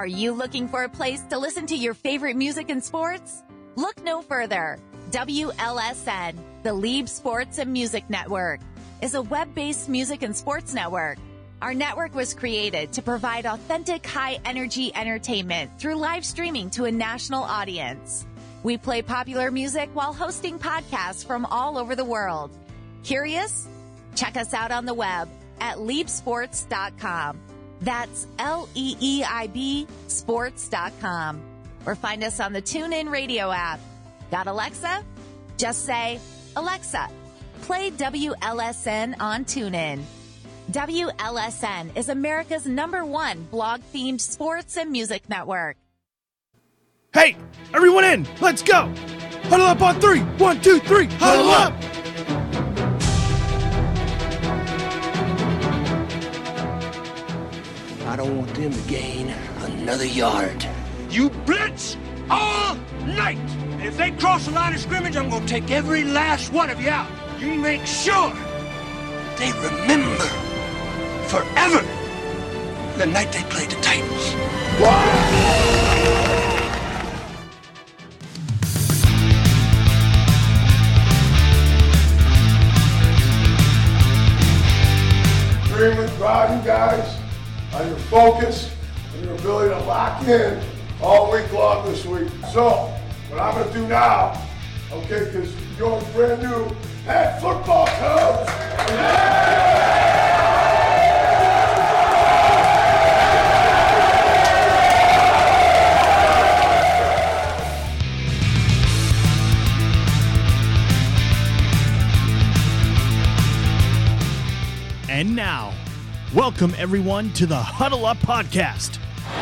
Are you looking for a place to listen to your favorite music and sports? Look no further. WLSN, the Lieb Sports and Music Network, is a web based music and sports network. Our network was created to provide authentic, high energy entertainment through live streaming to a national audience. We play popular music while hosting podcasts from all over the world. Curious? Check us out on the web at leapsports.com. That's L E E I B sports.com. Or find us on the TuneIn radio app. Got Alexa? Just say, Alexa, play WLSN on TuneIn. WLSN is America's number one blog themed sports and music network. Hey, everyone in! Let's go! Huddle up on three! One, two, three! Huddle up! I don't want them to gain another yard. You blitz all night. And if they cross the line of scrimmage, I'm going to take every last one of you out. You make sure they remember forever the night they played the Titans. extremely proud of you guys on your focus and your ability to lock in all week long this week. So, what I'm going to do now, okay, because you're a brand new head football coach. And now, welcome everyone to the Huddle Up Podcast.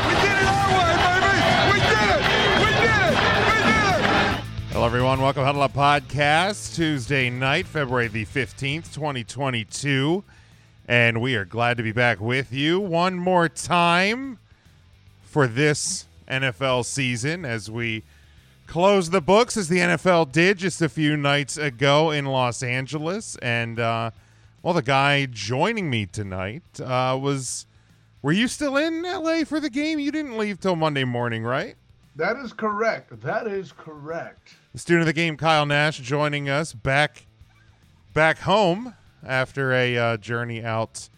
We did it our way, baby! We did it! We did it! We did it! Hello, everyone. Welcome to Huddle Up Podcast, Tuesday night, February the 15th, 2022. And we are glad to be back with you one more time for this NFL season as we close the books, as the NFL did just a few nights ago in Los Angeles. And, uh, well, the guy joining me tonight uh, was. Were you still in LA for the game? You didn't leave till Monday morning, right? That is correct. That is correct. The student of the game, Kyle Nash, joining us back back home after a uh, journey out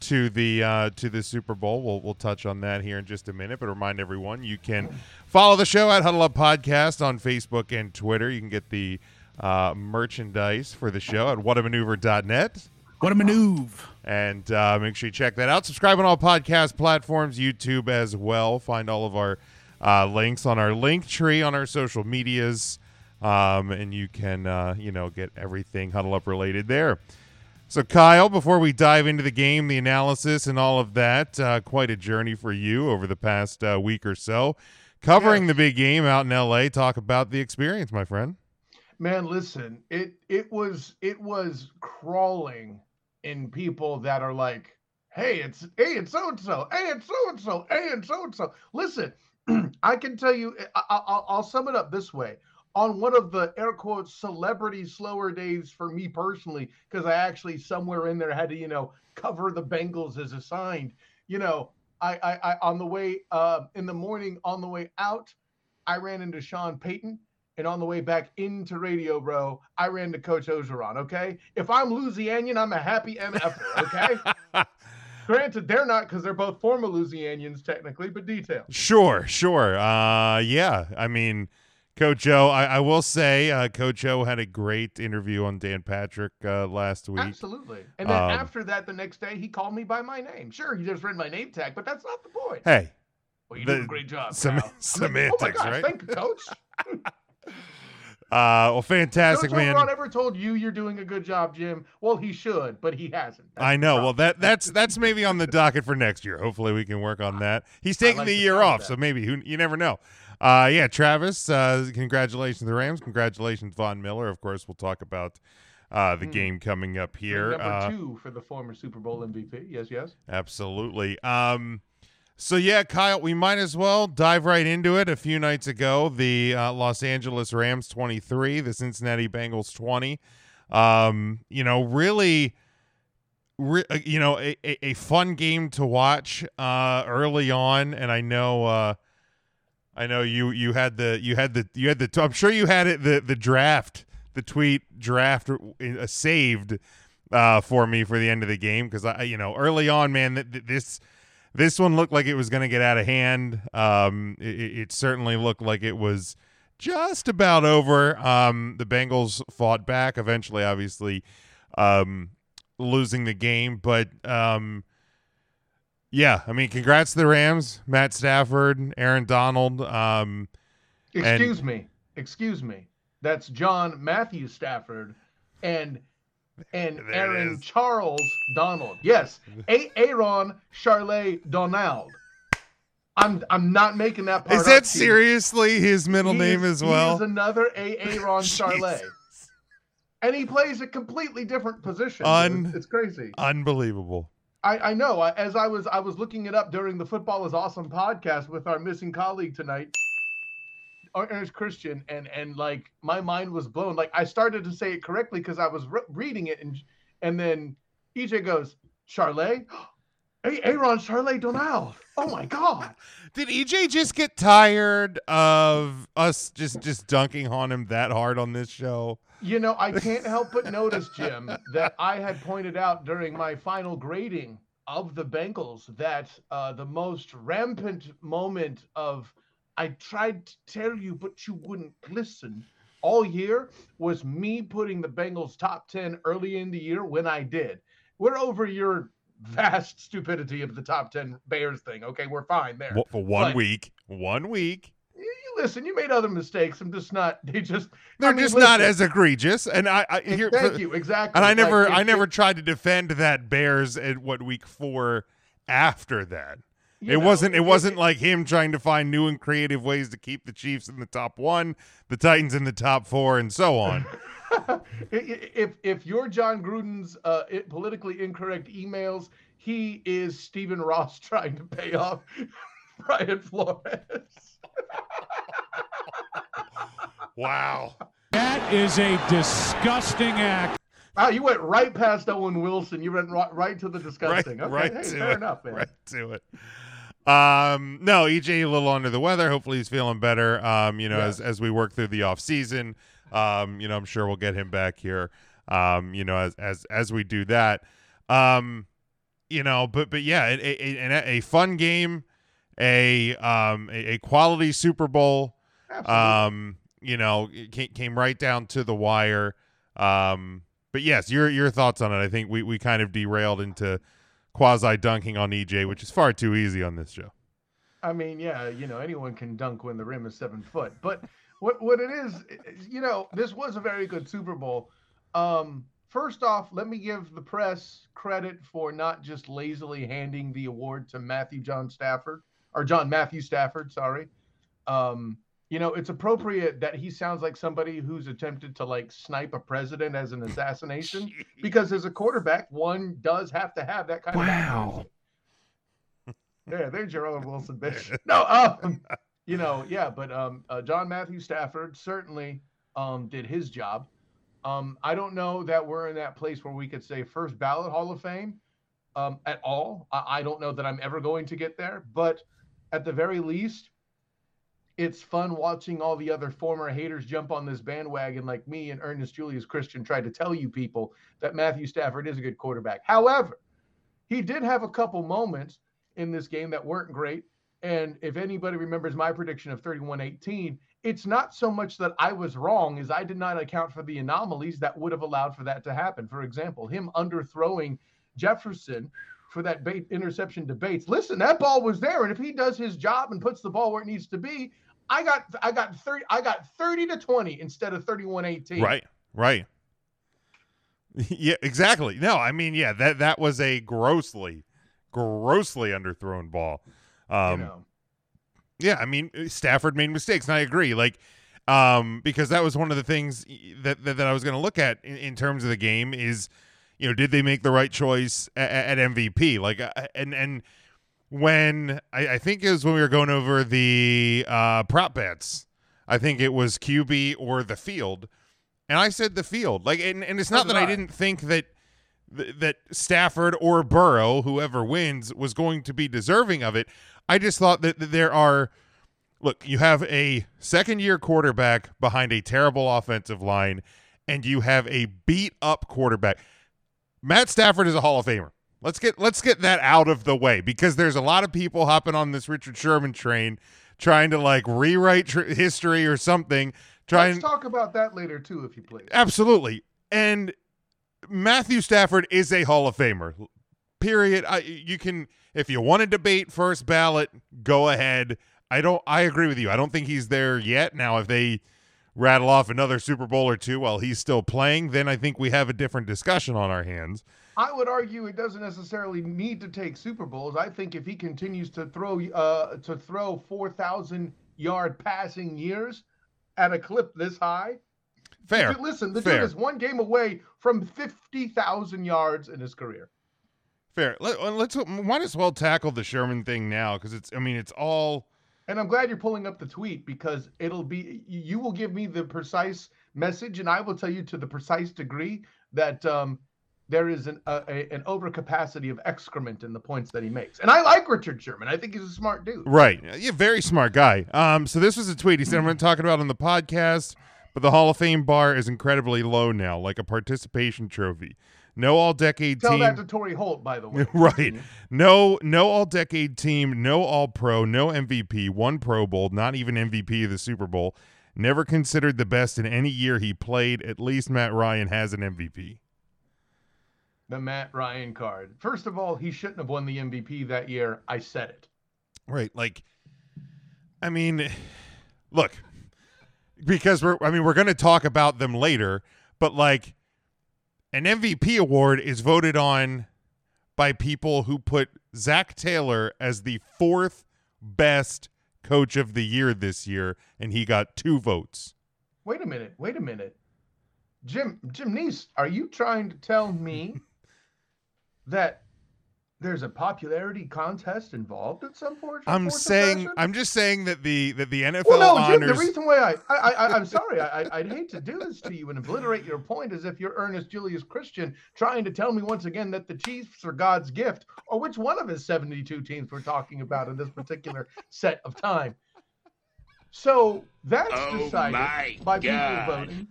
to the uh, to the Super Bowl. We'll we'll touch on that here in just a minute, but remind everyone you can follow the show at Huddle Up Podcast on Facebook and Twitter. You can get the uh, merchandise for the show at whatamaneuver.net. What a maneuver! And uh, make sure you check that out. Subscribe on all podcast platforms, YouTube as well. Find all of our uh, links on our link tree on our social medias, um, and you can uh, you know get everything huddle up related there. So Kyle, before we dive into the game, the analysis, and all of that, uh, quite a journey for you over the past uh, week or so, covering Yes. the big game out in L.A. Talk about the experience, my friend. Man, listen, it it was it was crawling in people that are like, hey, it's hey, it's so and so, hey, it's so and so, hey, and so and so. Listen, I can tell you, I, I, I'll, I'll sum it up this way. On one of the air quotes celebrity slower days for me personally, because I actually somewhere in there had to, you know, cover the Bengals as assigned. You know, I I, I on the way uh, in the morning on the way out, I ran into Sean Payton. And on the way back into Radio Row, I ran to Coach Orgeron. Okay. If I'm Louisianian, I'm a happy MFer. Okay. Granted, they're not because they're both former Louisianians, technically, but detail. Sure, sure. Uh, yeah, I mean, Coach O, I, I will say, uh, Coach O had a great interview on Dan Patrick uh, last week. Absolutely. And then Um, after that, the next day, he called me by my name. Sure, he just read my name tag, but that's not the point. Hey, well, you the- did a great job. sem-. I'm like, oh my semantics, gosh, right? Thank you, Coach. Uh, well, fantastic, Coach man. O'Brien ever told you you're doing a good job, Jim? Well, he should, but he hasn't. That's I know. Well, that that's that's maybe on the docket for next year. Hopefully, we can work on that. He's taking like the year off, that. so maybe who you never know. Uh, yeah, Travis. Uh, congratulations to the Rams. Congratulations, Von Miller. Of course, we'll talk about uh, the Hmm. game coming up here. Number Uh, two for the former Super Bowl MVP. Yes, yes. Absolutely. Um, so yeah, Kyle, we might as well dive right into it. A few nights ago, the uh, Los Angeles Rams 23, the Cincinnati Bengals 20. Um, you know, really, re- uh, you know, a, a, a fun game to watch uh, early on, and I know. Uh, I know you you had the you had the you had the I'm sure you had it the the draft the tweet draft uh, saved uh, for me for the end of the game because I you know early on man th- th- this this one looked like it was going to get out of hand. Um, it, it certainly looked like it was just about over. Um, the Bengals fought back eventually, obviously um, losing the game, but um, yeah, I mean, congrats to the Rams, Matt Stafford, Aaron Donald. Um, And- Excuse me. Excuse me. That's John Matthew Stafford and and There Aaron. Charles Donald. Yes. A- Aaron Charlet Donald. I'm I'm not making that part is up, that seriously his middle He name is- as well? He is another A. Aaron Charlet. And he plays a completely different position. Un- it's, it's crazy. Unbelievable. I, I know. As I was I was looking it up during the Football is Awesome podcast with our missing colleague tonight, Ernest Christian, and and like my mind was blown. Like I started to say it correctly because I was re- reading it, and and then EJ goes, Charlet, hey, Aaron Charlet Donald. Oh my God. Did EJ just get tired of us just just dunking on him that hard on this show? You know, I can't help but notice, Jim, that I had pointed out during my final grading of the Bengals that uh, the most rampant moment of I tried to tell you, but you wouldn't listen all year was me putting the Bengals top 10 early in the year when I did. We're over your vast stupidity of the top 10 Bears thing. Okay, we're fine there. For one But- week. One week. You, listen, you made other mistakes. I'm just not, they just, They're I mean, just not as egregious. And I, I here, Thank for- you, exactly. And I never, it- I it- never tried to defend that Bears at what week four after that. You it know, wasn't. It wasn't like him trying to find new and creative ways to keep the Chiefs in the top one, the Titans in the top four, and so on. I- i- if if you're Jon Gruden's uh, politically incorrect emails, he is Stephen Ross trying to pay off Brian Flores. wow. That is a disgusting act. Wow, you went right past Owen Wilson. You went right, right to the Right, disgusting. okay, right hey, to fair it. enough, man. Right to it. Um, no, EJ a little under the weather. Hopefully he's feeling better. Um, you know, as as we work through the off season, um, you know, I'm sure we'll get him back here. Um, you know, as as as we do that. Um, you know, but but yeah, a, a, a, a fun game, a um a, a quality Super Bowl. Absolutely. Um, you know, it ca- came right down to the wire. Um, but yes, your your thoughts on it. I think we we kind of derailed into quasi dunking on EJ, which is far too easy on this show. I mean, yeah, you know, anyone can dunk when the rim is seven foot. But what what it is, you know, this was a very good Super Bowl. Um, first off, let me give the press credit for not just lazily handing the award to Matthew John Stafford or John Matthew Stafford. Sorry. Um, you know, it's appropriate that he sounds like somebody who's attempted to like snipe a president as an assassination because as a quarterback, one does have to have that kind of. Wow. Yeah, there's your Owen Wilson bitch. No, um, you know, yeah, but um, uh, John Matthew Stafford certainly um did his job. Um, I don't know that we're in that place where we could say first ballot Hall of Fame um, at all. I, I don't know that I'm ever going to get there, but at the very least, it's fun watching all the other former haters jump on this bandwagon like me and Ernest Julius Christian tried to tell you people that Matthew Stafford is a good quarterback. However, he did have a couple moments in this game that weren't great. And if anybody remembers my prediction of 31 18, it's not so much that I was wrong as I did not account for the anomalies that would have allowed for that to happen. For example, him underthrowing Jefferson for that bait interception debates. Listen, that ball was there. And if he does his job and puts the ball where it needs to be, I got I got 30 I got 30 to 20 instead of 31-18. Right. Right. Yeah, exactly. No, I mean, yeah, that that was a grossly, grossly underthrown ball. Um, you know. Yeah, I mean, Stafford made mistakes, and I agree. Like, um, because that was one of the things that that, that I was going to look at in, in terms of the game is, you know, did they make the right choice at, at MVP? Like, uh, and and when I, I think it was when we were going over the uh, prop bets, I think it was QB or the field, and I said the field. Like, and, and it's not that I I. didn't think that th- that Stafford or Burrow, whoever wins, was going to be deserving of it. I just thought that, that there are. Look, you have a second year quarterback behind a terrible offensive line, and you have a beat up quarterback. Matt Stafford is a Hall of Famer. Let's get let's get that out of the way because there's a lot of people hopping on this Richard Sherman train, trying to like rewrite tr- history or something. Trying Let's talk about that later too, if you please. Absolutely. And Matthew Stafford is a Hall of Famer. Period. I, you can if you want to debate first ballot, go ahead. I don't I agree with you. I don't think he's there yet. Now if they rattle off another Super Bowl or two while he's still playing, then I think we have a different discussion on our hands. I would argue it doesn't necessarily need to take Super Bowls. I think if he continues to throw uh to throw 4,000 yard passing years at a clip this high, Fair. Dude, listen, the Fair. dude is one game away from 50,000 yards in his career. Fair. Let, uh, let's might as well tackle the Sherman thing now because it's I mean it's all And I'm glad you're pulling up the tweet because it'll be you will give me the precise message, and I will tell you to the precise degree that um, there is an a, a, an overcapacity of excrement in the points that he makes. And I like Richard Sherman. I think he's a smart dude. Right. Yeah, very smart guy. Um, so this was a tweet. He said, I'm going to talk about on the podcast, but the Hall of Fame bar is incredibly low now, like a participation trophy. No all decade Tell team. that to Torry Holt, by the way. right. No no all decade team, no all pro, no MVP, one Pro Bowl, not even MVP of the Super Bowl. Never considered the best in any year he played. At least Matt Ryan has an MVP. The Matt Ryan card. First of all, he shouldn't have won the MVP that year. I said it. Right. Like, I mean, look, because we're, I mean, we're going to talk about them later, but like, an MVP award is voted on by people who put Zac Taylor as the fourth best coach of the year this year, and he got two votes. Wait a minute. Wait a minute. Jim Jim Neese, are you trying to tell me that there's a popularity contest involved at some point? I'm saying, I'm just saying that the that the NFL Well, no, Jim. honors. The reason why I, I, I I'm sorry, I, I- I'd hate to do this to you and obliterate your point as if you're Ernest Julius Christian trying to tell me once again that the Chiefs are God's gift, or which one of his 72 teams we're talking about in this particular set of time. So that's Oh decided by God. people voting.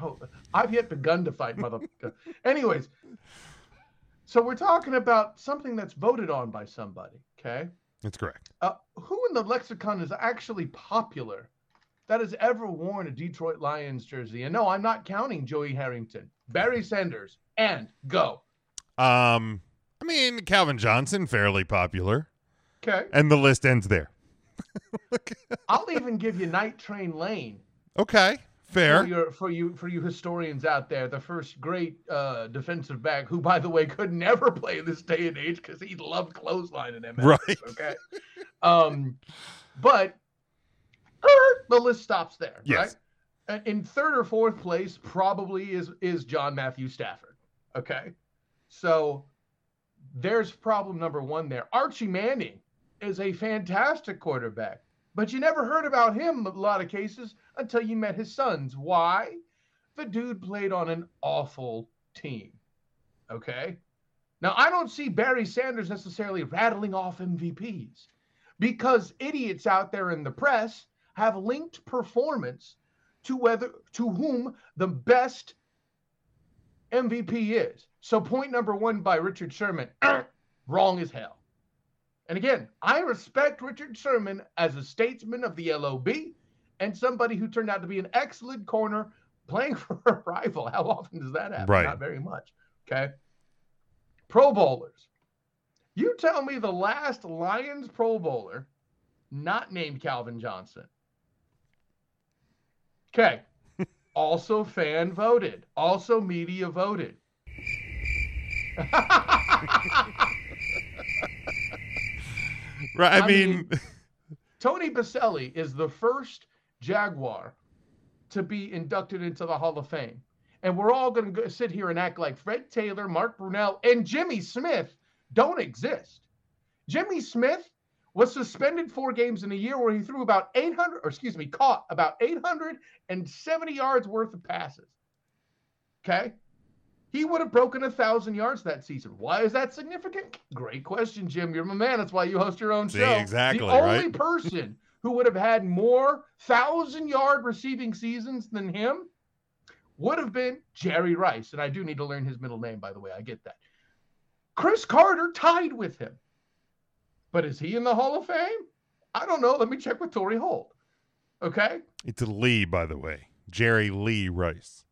Oh, I've yet begun to fight, motherfucker. Anyways, so we're talking about something that's voted on by somebody. Okay. That's correct. Uh, who in the lexicon is actually popular that has ever worn a Detroit Lions jersey? And no, I'm not counting Joey Harrington, Barry Sanders, and go. Um, I mean, Calvin Johnson, fairly popular, Okay. and the list ends there. I'll even give you Night Train Lane Okay, fair. for your for you for you historians out there. The first great uh, defensive back, who by the way could never play in this day and age because he loved clothesline in MS. Right. Okay. Um, but er, the list stops there. Yes. Right. And in third or fourth place, probably is is John Matthew Stafford. Okay. So there's problem number one there. Archie Manning is a fantastic quarterback, but you never heard about him a lot of cases until you met his sons. Why? The dude played on an awful team. Okay. Now, I don't see Barry Sanders necessarily rattling off MVPs because idiots out there in the press have linked performance to whether to whom the best MVP is. So point number one by Richard Sherman, wrong as hell. And again, I respect Richard Sherman as a statesman of the LOB and somebody who turned out to be an excellent corner playing for a rival. How often does that happen? Right. Not very much. Okay. Pro Bowlers. You tell me the last Lions Pro Bowler, not named Calvin Johnson, Okay. also fan voted. Also media voted. Right. I, I mean, mean- Tony Boselli is the first Jaguar to be inducted into the Hall of Fame. And we're all going to sit here and act like Fred Taylor, Mark Brunell, and Jimmy Smith don't exist. Jimmy Smith was suspended four games in a year where he threw about 800, or excuse me, caught about 870 yards worth of passes. Okay. He would have broken a thousand yards that season. Why is that significant? Great question, Jim. You're my man. That's why you host your own See, show. exactly, The only right? person who would have had more thousand yard receiving seasons than him would have been Jerry Rice. And I do need to learn his middle name, by the way. I get that. Cris Carter tied with him. But is he in the Hall of Fame? I don't know. Let me check with Torry Holt. Okay. it's Lee, by the way. Jerry Lee Rice.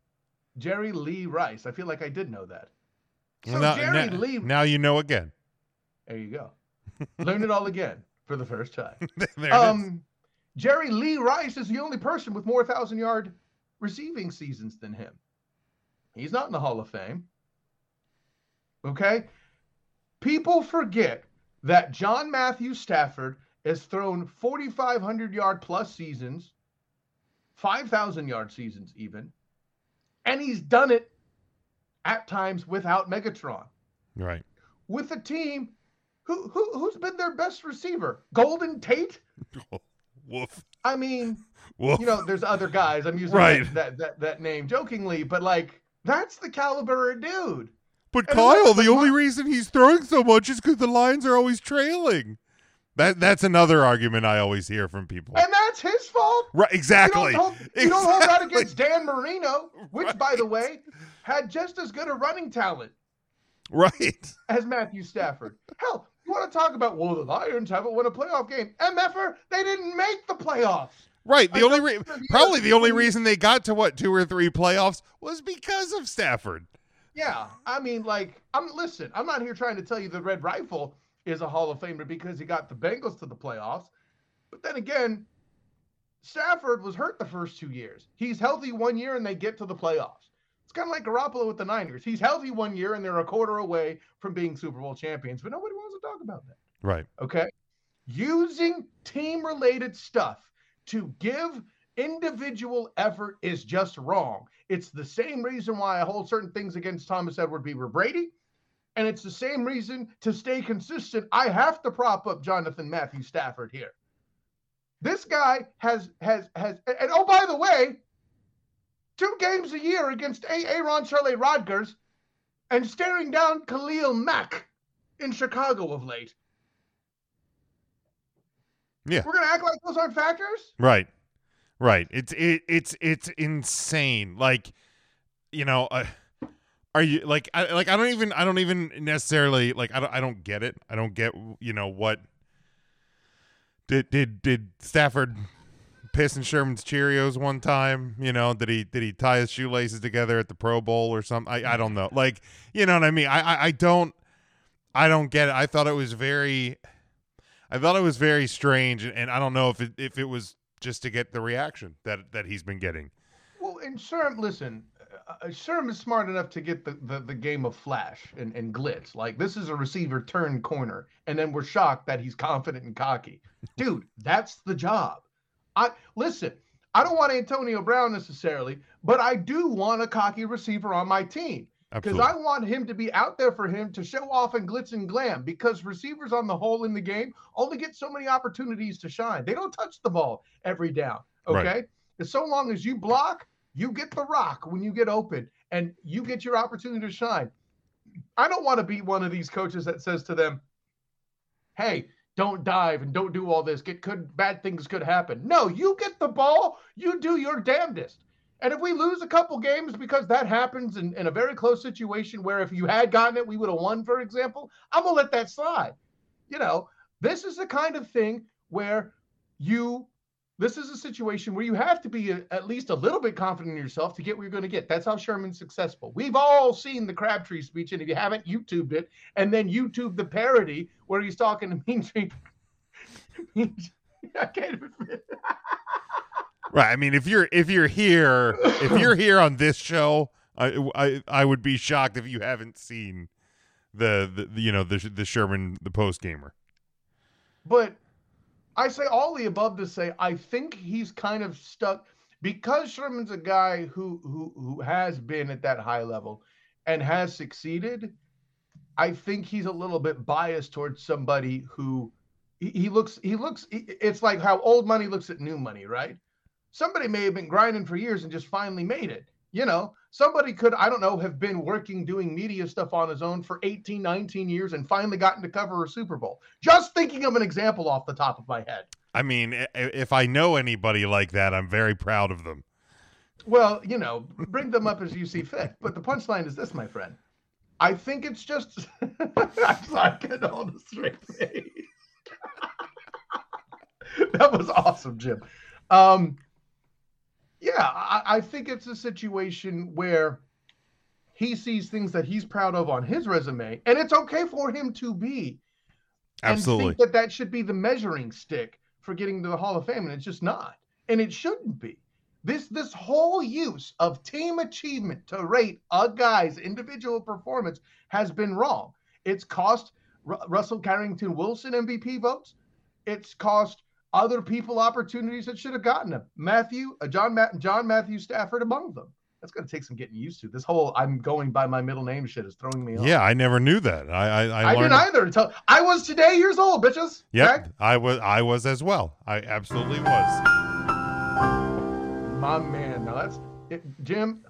Jerry Lee Rice. I feel like I did know that. So now, Jerry now- Lee. now you know again. There you go. Learn it all again for the first time. there it is. Um, Jerry Lee Rice is the only person with more thousand yard receiving seasons than him. He's not in the Hall of Fame. Okay? People forget that John Matthew Stafford has thrown 4,500 yard plus seasons, 5,000 yard seasons even, and he's done it at times without Megatron Right. with a team who, who who's been their best receiver? Golden Tate? Woof. I mean, Woof. you know, there's other guys. I'm using Right. that, that, that that name jokingly, but like that's the caliber of dude. But And Kyle, the only reason he's throwing so much is because the Lions are always trailing. That that's another argument I always hear from people. And that's his fault. right, exactly. You don't hold, you don't hold that against Dan Marino, which, by the way, had just as good a running talent Right. as Matthew Stafford. Hell, you want to talk about, well, the Lions haven't won a playoff game. MFR, er, they didn't make the playoffs. Right. The I only re- probably the only reason they got to what two or three playoffs was because of Stafford. Yeah, I mean, like, I'm listen. I'm not here trying to tell you the Red Rifle is a Hall of Famer because he got the Bengals to the playoffs. But then again, Stafford was hurt the first two years. He's healthy one year and they get to the playoffs. It's kind of like Garoppolo with the Niners. He's healthy one year and they're a quarter away from being Super Bowl champions, but nobody wants to talk about that. Right. Okay. Using team related stuff to give individual effort is just wrong. It's the same reason why I hold certain things against Thomas Edward Beaver Brady. And it's the same reason to stay consistent. I have to prop up Jonathan Matthew Stafford here. This guy has has has and oh by the way, two games a year against A. Aaron Charlie Rodgers and staring down Khalil Mack in Chicago of late. Yeah. We're gonna act like those aren't factors? Right. Right. It's it, it's it's insane. Like, you know, uh, are you like I like I don't even I don't even necessarily like I don't I don't get it. I don't get you know what did did did Stafford piss in Sherman's Cheerios one time? You know, did he did he tie his shoelaces together at the Pro Bowl or something? I I don't know. Like, you know what I mean? I I, I don't I don't get it. I thought it was very I thought it was very strange, and, I don't know if it if it was just to get the reaction that that he's been getting. Well, and Sherm, listen, Uh, Sherm is smart enough to get the, the, the game of flash and, and glitz. Like, this is a receiver turn corner, and then we're shocked that he's confident and cocky. Dude, that's the job. I Listen, I don't want Antonio Brown necessarily, but I do want a cocky receiver on my team. Because I want him to be out there for him to show off and glitz and glam. Because receivers on the whole in the game only get so many opportunities to shine. They don't touch the ball every down. Right. Okay. And so long as you block, you get the rock when you get open and you get your opportunity to shine. I don't want to be one of these coaches that says to them, hey, don't dive and don't do all this. Get could bad things could happen. No, you get the ball, you do your damnedest. And if we lose a couple games because that happens in, in a very close situation where if you had gotten it, we would have won, for example, I'm gonna let that slide. You know, this is the kind of thing where you this is a situation where you have to be a, at least a little bit confident in yourself to get what you're going to get. That's how Sherman's successful. We've all seen the Crabtree speech, and if you haven't, YouTubed it, and then YouTube the parody where he's talking to Mean Street. I can't even. Right. I mean, if you're if you're here if you're here on this show, I I, I would be shocked if you haven't seen the, the, the you know the the Sherman the post gamer. But I say all the above to say I think he's kind of stuck because Sherman's a guy who who who has been at that high level and has succeeded. I think he's a little bit biased towards somebody who he, he looks he looks it's like how old money looks at new money, right? Somebody may have been grinding for years and just finally made it. You know, somebody could, I don't know, have been working doing media stuff on his own for 18, 19 years and finally gotten to cover a Super Bowl. Just thinking of an example off the top of my head. I mean, if I know anybody like that, I'm very proud of them. Well, you know, bring them up as you see fit. But the punchline is this, my friend. I think it's just I'm sorry, getting all the straight face. that was awesome, Jim. Um, yeah, I, I think it's a situation where he sees things that he's proud of on his resume, and it's okay for him to be. Absolutely. And think that that should be the measuring stick for getting to the Hall of Fame, and it's just not, and it shouldn't be. This this whole use of team achievement to rate a guy's individual performance has been wrong. It's cost Ru- Russell Carrington Wilson MVP votes. It's cost other people opportunities that should have gotten them. Matthew, uh, John, Ma- John Matthew Stafford among them. That's going to take some getting used to. This whole I'm going by my middle name shit is throwing me off. Yeah, I never knew that. I I, I, I, didn't either until I was today years old, bitches. Yeah, Okay? I was I was as well. I absolutely was. My man. Now that's it, Jim.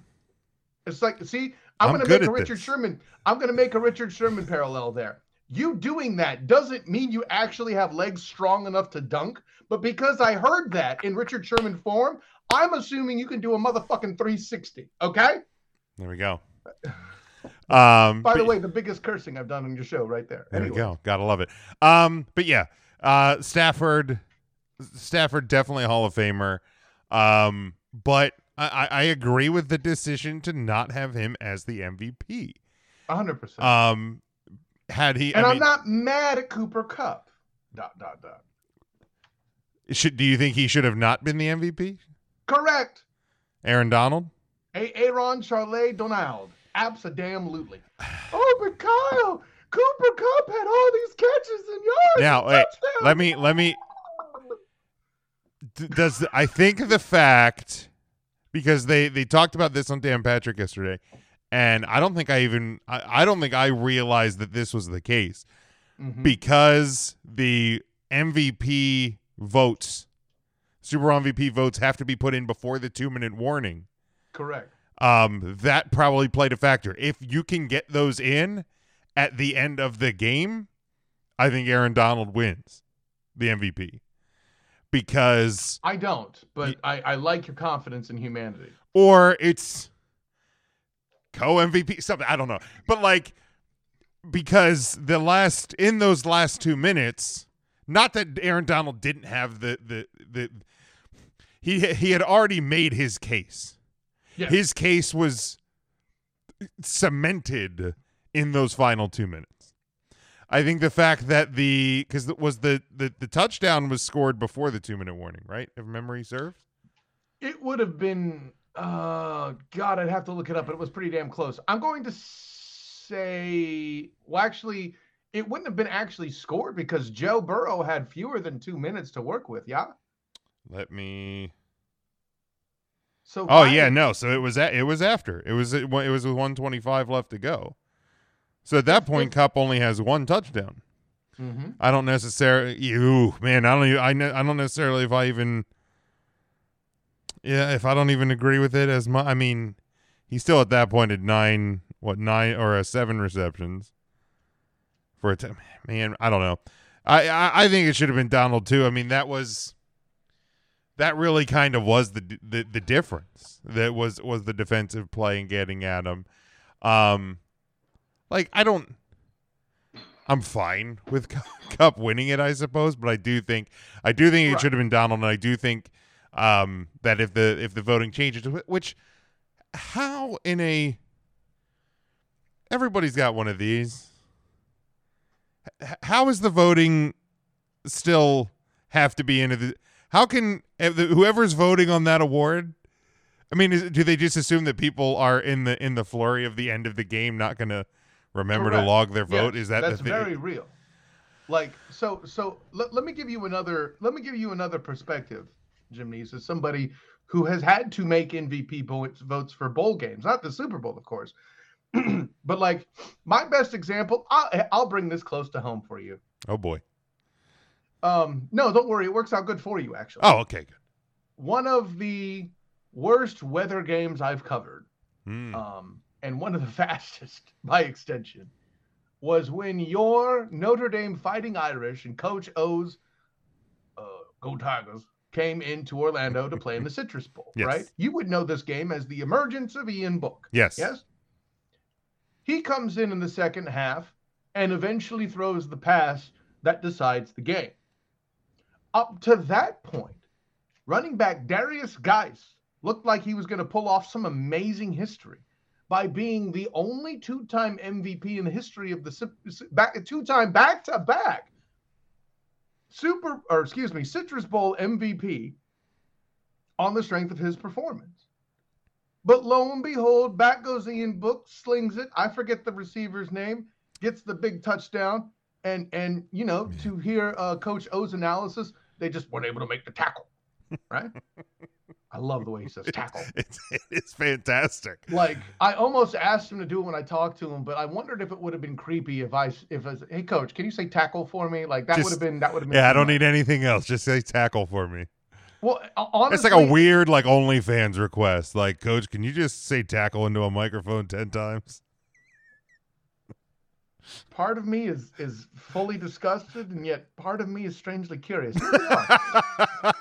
It's like, see, I'm, I'm going to make a Richard this. Sherman. I'm going to make a Richard Sherman parallel there. You doing that doesn't mean you actually have legs strong enough to dunk, but because I heard that in Richard Sherman form, I'm assuming you can do a motherfucking 360. Okay. There we go. Um, By the but- way, the biggest cursing I've done on your show right there. There Anyway. we go. Gotta love it. Um, but yeah, uh, Stafford, Stafford definitely a Hall of Famer. Um, but I, I I agree with the decision to not have him as the MVP. 100%. Um, had he, and I I'm mean, not mad at Cooper Kupp. Dot, dot, dot. should do you think he should have not been the MVP? Correct. Aaron Donald. A- Aaron Charlet Donald. Absolutely. Oh, but Kyle, Cooper Kupp had all these catches and yards. Now, wait, touchdowns. let me let me. Does I think the fact because they they talked about this on Dan Patrick yesterday, and I don't think I even I, I don't think I realized that this was the case Mhm. because the MVP votes, Super MVP votes have to be put in before the two minute warning. Correct. Um, that probably played a factor. If you can get those in at the end of the game, I think Aaron Donald wins the MVP because, I don't, but I, I like your confidence in humanity. or it's co MVP, something I don't know, but like because the last in those last two minutes, not that Aaron Donald didn't have the the the he he had already made his case. Yes. His case was cemented in those final two minutes. I think the fact that the because it was the, the the touchdown was scored before the two minute warning, right? If memory serves. It would have been, uh, God, I'd have to look it up, but it was pretty damn close. I'm going to say, well, actually, it wouldn't have been actually scored because Joe Burrow had fewer than two minutes to work with. Yeah. Let me. So, Oh yeah, no. So it was a, it was after it was it it was with 125 left to go. So at that point, Kupp only has one touchdown. Mhm. I don't necessarily. You man, I don't. I I don't necessarily if I even. Yeah, if I don't even agree with it as much. I mean, he's still at that point at nine, what nine or uh, seven receptions. For a t- man, I don't know. I, I I think it should have been Donald too. I mean, that was. That really kind of was the the the difference. That was was the defensive play and getting at him. Um, like I don't. I'm fine with Kupp winning it, I suppose, but I do think I do think it Right. should have been Donald, and I do think um, that if the if the voting changes, which how in a everybody's got one of these. H- how is the voting still have to be in the how can whoever's voting on that award? I mean, is, do they just assume that people are in the in the flurry of the end of the game not going to remember to log their vote? Yes, is that that's the thing? very real? Like so so let, let me give you another let me give you another perspective, Jim Neese, as somebody who has had to make MVP votes votes for bowl games, not the Super Bowl, of course. but like my best example, I'll, I'll bring this close to home for you. oh boy. Um, no, don't worry, it works out good for you actually. Oh, okay, good. One of the worst weather games I've covered Hmm. um, and one of the fastest by extension, was when your Notre Dame Fighting Irish and Coach O's uh, Go Tigers came into Orlando to play in the Citrus Bowl, Yes. right? You would know this game as the emergence of Ian Book. Yes. Yes. He comes in in the second half and eventually throws the pass that decides the game. Up to that point, running back Derrius Guice looked like he was going to pull off some amazing history by being the only two-time MVP in the history of the Cit- Cit- back two-time back-to-back Super or excuse me, Citrus Bowl MVP on the strength of his performance. But lo and behold, back goes Ian Book, slings it. I forget the receiver's name, gets the big touchdown, and and you know to hear uh, Coach O's analysis, they just weren't able to make the tackle. Right? I love the way he says tackle. It's it's fantastic. Like I almost asked him to do it when I talked to him, but I wondered if it would have been creepy if I if I, hey coach, can you say tackle for me? Like that would have been that would have been. Yeah, I don't much. need anything else. Just say tackle for me. Well, honestly, It's like a weird like OnlyFans request. Like, coach, can you just say tackle into a microphone ten times? part of me is is fully disgusted, and yet part of me is strangely curious.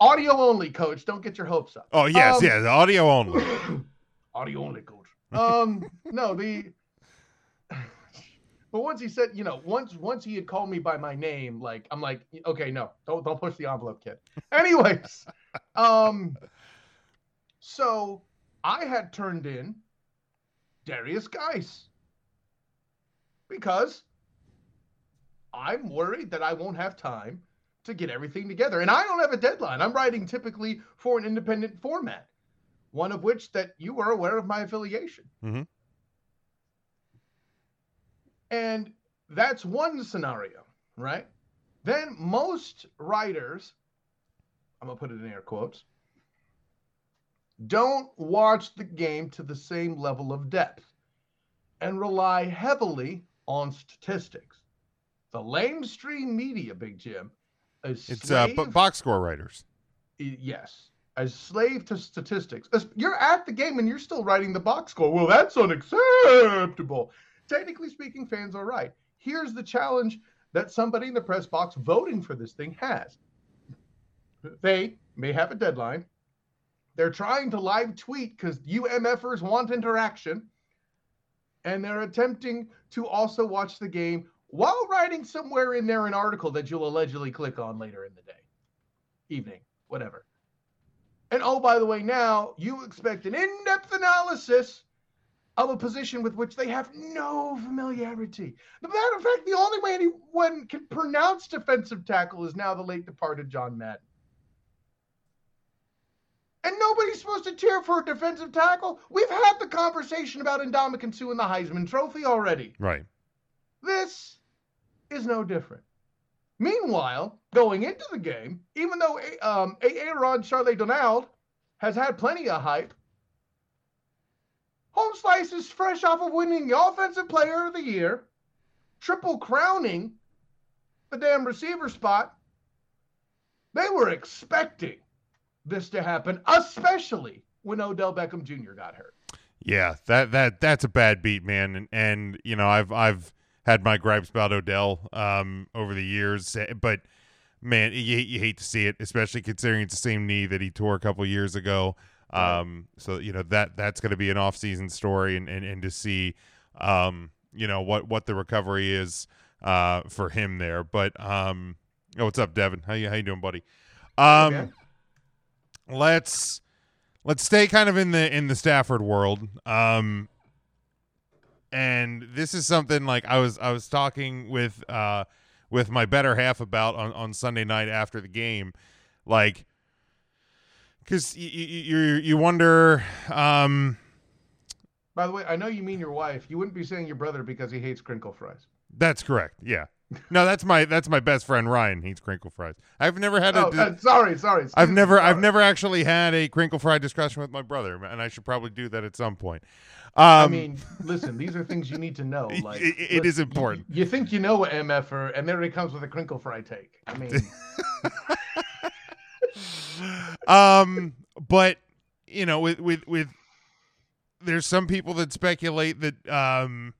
Here we are. Audio only, coach. Don't get your hopes up. Oh yes, Um, yes, audio only. Audio only, coach. Um, no, the. But once he said, you know, once once he had called me by my name, like I'm like, okay, no, don't don't push the envelope, kid. Anyways, um, so I had turned in Derrius Guice because I'm worried that I won't have time to get everything together, and I don't have a deadline. I'm writing typically for an independent format one of which that you were aware of my affiliation. Mhm. And that's one scenario, right? Then most writers, I'm going to put it in air quotes, don't watch the game to the same level of depth and rely heavily on statistics. The lamestream media, Big Jim, It's uh, slave b- box score writers. Yes. A slave to statistics. You're at the game and you're still writing the box score. Well that's unacceptable. Technically speaking fans are right. Here's the challenge that somebody in the press box voting for this thing has. They may have a deadline. They're trying to live tweet because umfers want interaction. And they're attempting to also watch the game while writing somewhere in there an article that you'll allegedly click on later in the day evening whatever and oh, by the way, now you expect an in depth analysis of a position with which they have no familiarity. As matter of fact, the only way anyone can pronounce defensive tackle is now the late departed John Madden. And nobody's supposed to cheer for a defensive tackle. We've had the conversation about Ndamukong Suh and the Heisman Trophy already. Right. This is no different. Meanwhile, going into the game, even though um, Aaron Charlie Donald has had plenty of hype, Home Slice is fresh off of winning the Offensive Player of the Year, triple crowning the damn receiver spot. They were expecting this to happen, especially when Odell Beckham Jr. got hurt. Yeah, that that that's a bad beat, man. And and you know, I've I've had my gripes about Odell um over the years, eh, but man, you, you hate to see it, especially considering it's the same knee that he tore a couple years ago. Um, so you know that that's going to be an off-season story, and, and and to see, um, you know what what the recovery is uh for him there. But um, oh, what's up, Devin? How you how you doing, buddy? Um, Okay. let's let's stay kind of in the in the Stafford world. Um and this is something like I was I was talking with uh with my better half about on on Sunday night after the game. Like, because you you you wonder. Um, By the way, I know you mean your wife. You wouldn't be saying your brother because he hates crinkle fries. that's correct. Yeah. No, that's my that's my best friend Ryan. He eats crinkle fries. I've never had a. Oh, uh, sorry, sorry. excuse I've me, never I've never actually had a crinkle fry discussion with my brother, and I should probably do that at some point. Um, I mean, listen, these are things you need to know. Like, it- it is listen, important. You, you think you know a MFer, and there he comes with a crinkle fry take. I mean, um, but you know, with with with there's some people that speculate that um,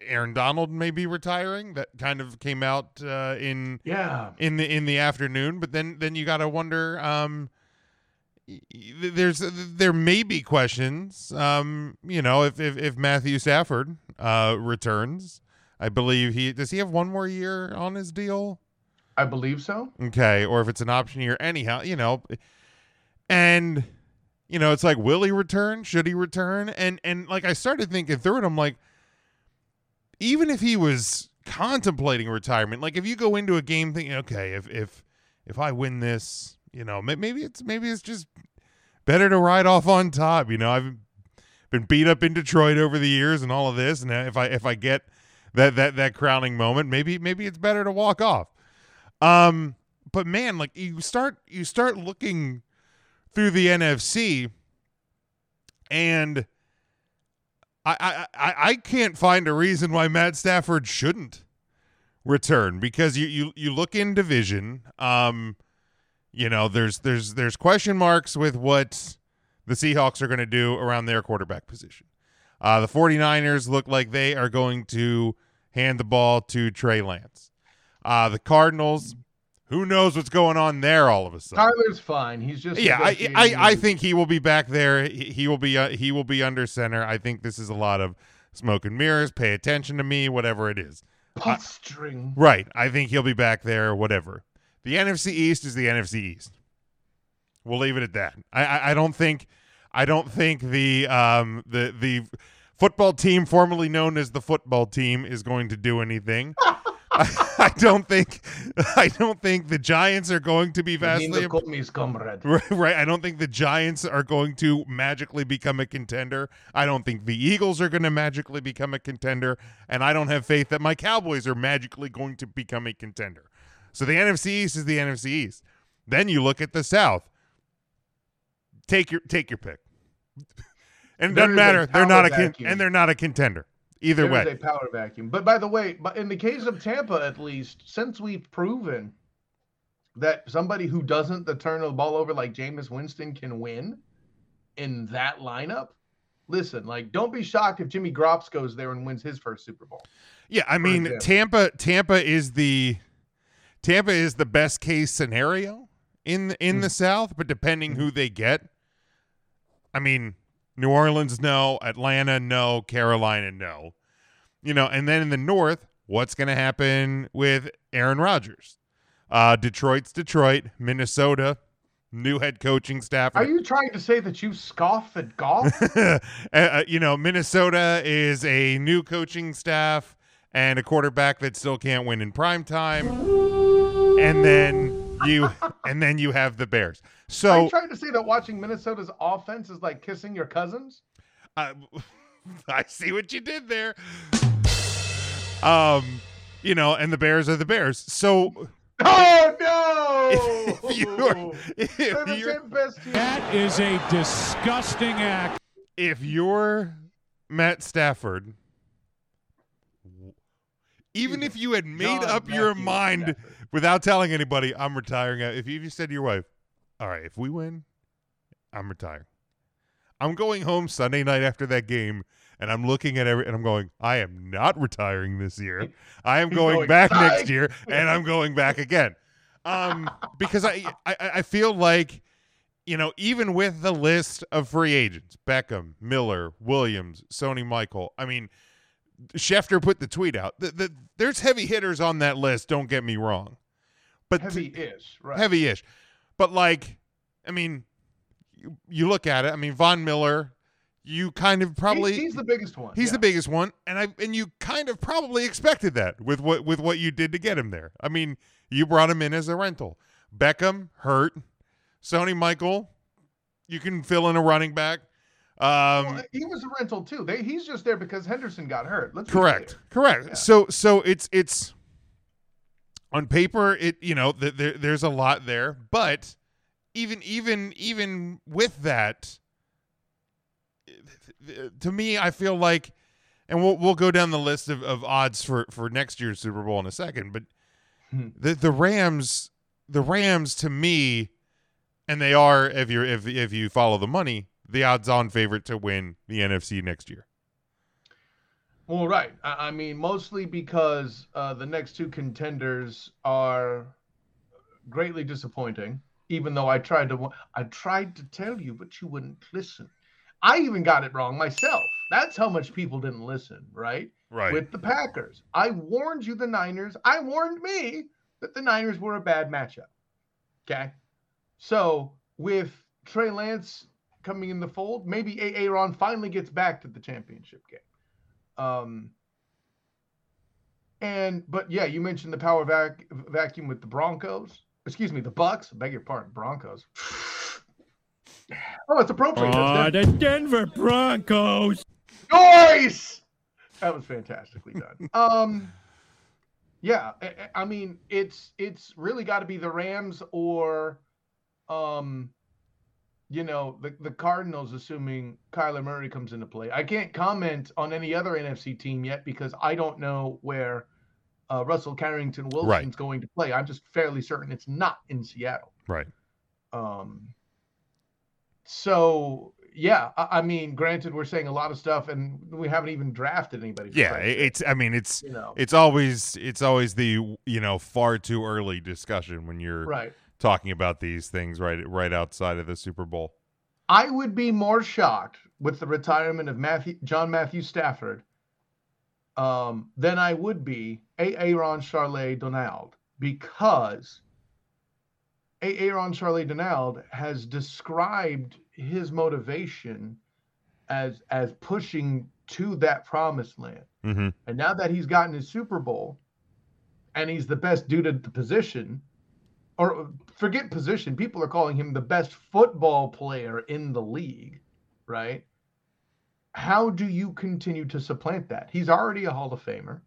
Aaron Donald may be retiring. That kind of came out uh, in yeah. in the in the afternoon. But then then you got to wonder. Um, there's there may be questions. Um, you know, if if, if Matthew Stafford uh returns, I believe he does. He have one more year on his deal. I believe so. Okay, or if it's an option year, anyhow, you know, and you know, it's like, will he return? Should he return? And and like I started thinking through it, I'm like, even if he was contemplating retirement, like if you go into a game thinking, okay, if if if I win this, you know, maybe it's maybe it's just better to ride off on top. You know, I've been beat up in Detroit over the years and all of this, and if I if I get that that that crowning moment, maybe maybe it's better to walk off. Um, but man, like you start you start looking through the NFC, and I I I, can't find a reason why Matt Stafford shouldn't return because you you you look in division, um, you know there's there's there's question marks with what the Seahawks are going to do around their quarterback position. Uh, the 49ers look like they are going to hand the ball to Trey Lance. Uh, the Cardinals, who knows what's going on there all of a sudden. Tyler's fine. He's just Yeah, I, I, I think he will be back there. He, he will be uh, he will be under center. I think this is a lot of smoke and mirrors. Pay attention to me, whatever it is. posturing. Right. I think he'll be back there, whatever. The NFC East is the NFC East. We'll leave it at that. I, I, I don't think I don't think the um the the football team formerly known as the football team is going to do anything. I, I don't think I don't think the Giants are going to be vastly Nino imp- Comi's comrade. Right, right. I don't think the Giants are going to magically become a contender. I don't think the Eagles are going to magically become a contender, and I don't have faith that my Cowboys are magically going to become a contender. So the NFC East is the NFC East. Then you look at the South. Take your take your pick. and it doesn't matter. They're not a con- and they're not a contender either There way. a power vacuum. But by the way, but in the case of Tampa, at least, since we've proven that somebody who doesn't the turn of the ball over like Jameis Winston can win in that lineup, listen, like don't be shocked if Jimmy Grops goes there and wins his first Super Bowl. Yeah, I mean. Tampa Tampa is the Tampa is the best case scenario in in Mm. the South, but depending who they get, I mean New Orleans no, Atlanta no, Carolina no. You know, and then in the North, what's going to happen with Aaron Rodgers? Uh Detroit's Detroit, Minnesota, new head coaching staff. Are you trying to say that you scoff at golf? uh, uh, you know, Minnesota is a new coaching staff and a quarterback that still can't win in prime time. And then you and then you have the Bears. Are So you trying to say that watching Minnesota's offense is like kissing your cousins? uh, I see what you did there. Um, you know, and the Bears are the Bears. So Oh no! if you're, if They're you're best. That is a disgusting act. if you're Matt Stafford, even if you had made John up your mind Stafford. without telling anybody, I'm retiring. If you said to your wife, "All right, if we win, I'm retiring. I'm going home Sunday night after that game." And I'm looking at every, and I'm going. I am not retiring this year. I am going, going, back next year, and I'm going back again. Um, because I, I, I feel like you know, even with the list of free agents, Beckham, Miller, Williams, Sony Michel, I mean, Schefter put the tweet out. The, the, there's heavy hitters on that list, don't get me wrong. But Heavy-ish, right? heavy-ish. But like, I mean, you, you look at it, I mean, Von Miller, you kind of probably he's, he's the biggest one. He's yeah. the biggest one, and I and you kind of probably expected that with what with what you did to get him there. I mean, you brought him in as a rental. Beckham hurt, Sony Michel, you can fill in a running back. Um, Well, he was a rental too. They, he's just there because Henderson got hurt. Let's correct, correct. Yeah. So so it's it's on paper it you know th- there there's a lot there, but even even even with that, to me I feel like, and we'll we'll go down the list of, of odds for for next year's Super Bowl in a second, but Hmm. the the Rams the Rams to me, and they are if you're if if you follow the money, the odds on favorite to win the NFC next year. Well, right. I, I mean, mostly because uh, the next two contenders are greatly disappointing. Even though I tried to, I tried to tell you, but you wouldn't listen. I even got it wrong myself. That's how much people didn't listen, right? Right. With the Packers, I warned you, the Niners. I warned me that the Niners were a bad matchup. Okay, so with Trey Lance coming in the fold, maybe Aaron finally gets back to the championship game. Um, and but yeah, you mentioned the power vac- vacuum with the Broncos. Excuse me, the Bucks. I beg your pardon, Broncos. oh, it's appropriate. Oh, the Denver Broncos. Nice. That was fantastically done. um, yeah, I, I mean, it's it's really got to be the Rams or, um, you know, the the Cardinals, assuming Kyler Murray comes into play. I can't comment on any other NFC team yet because I don't know where uh, Russell Carrington Wilson's Right. going to play. I'm just fairly certain it's not in Seattle. Right. Um, so yeah, I, I mean, granted, we're saying a lot of stuff, and we haven't even drafted anybody. Yeah, sake, it's. I mean, it's. you know, It's always. It's always the you know far too early discussion when you're right. Talking about these things right right outside of the Super Bowl. I would be more shocked with the retirement of Matthew John Matthew Stafford um, than I would be A. Aaron Charlet Donald because A. Aaron Charlet Donald has described his motivation as as pushing to that promised land. Mm-hmm. And now that he's gotten his Super Bowl and he's the best dude at the position, or forget position, people are calling him the best football player in the league, right? How do you continue to supplant that? He's already a Hall of Famer.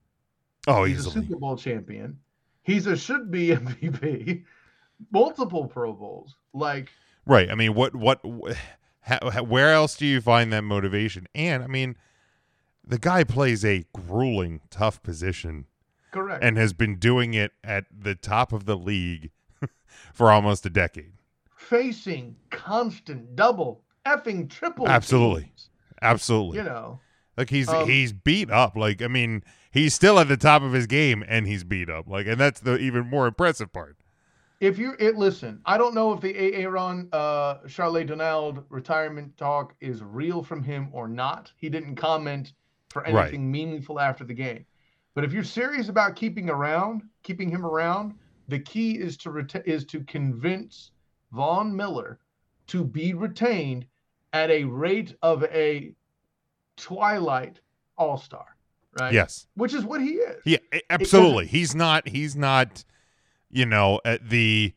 Oh, he's easily. a Super Bowl champion. He's a should be MVP, multiple Pro Bowls. Like, Right. I mean, what what wh- how, how, where else do you find that motivation? And I mean, the guy plays a grueling, tough position correct. and has been doing it at the top of the league for almost a decade. facing constant double effing triple. Absolutely. teams, Absolutely. You know, Like he's Um, he's beat up. Like I mean, he's still at the top of his game and he's beat up. Like and that's the even more impressive part. if you it listen, I don't know if the Aaron uh Charlotte Donald retirement talk is real from him or not. He didn't comment for Right. anything meaningful after the game. But if you're serious about keeping around, keeping him around, the key is to is to convince Von Miller to be retained at a rate of a Twilight All Star, right? Yes. which is what he is. Yeah, absolutely. He's not he's not you know, at the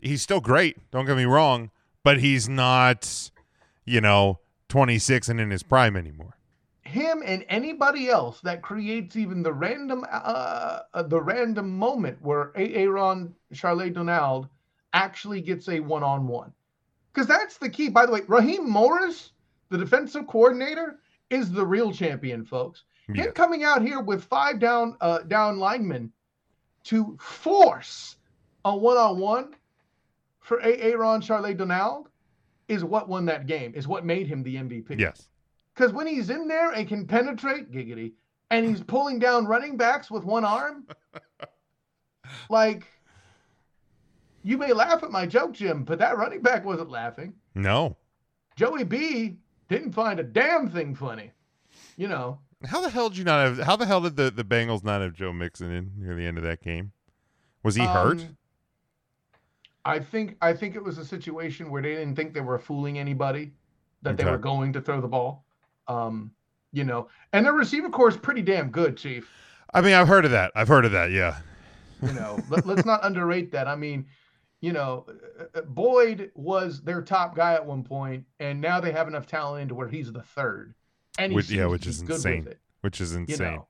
he's still great, don't get me wrong, but he's not you know, 26 and in his prime anymore. Him and anybody else that creates even the random uh, uh the random moment where Aaron Charlotte Donald actually gets a one-on-one. Because that's the key. By the way, Raheem Morris, the defensive coordinator, is the real champion, folks. Yeah. Him coming out here with five down uh down linemen to force a one-on-one for Aaron Charlotte Donald is what won that game, is what made him the MVP. Yes. Because when he's in there and can penetrate, giggity, and he's pulling down running backs with one arm, like, you may laugh at my joke, Jim, but that running back wasn't laughing. No. Joey B didn't find a damn thing funny. You know, How the hell did you not have how the hell did the, the Bengals not have Joe Mixon in near the end of that game? Was he hurt? Um, I think I think it was a situation where they didn't think they were fooling anybody, that they were going to throw the ball. Um, you know, and their receiver core is pretty damn good, Chief. I mean, I've heard of that. I've heard of that. Yeah. You know, let, let's not underrate that. I mean, you know, uh, uh, Boyd was their top guy at one point, and now they have enough talent into where he's the third. And Which, yeah, which is insane. Which is you insane. know.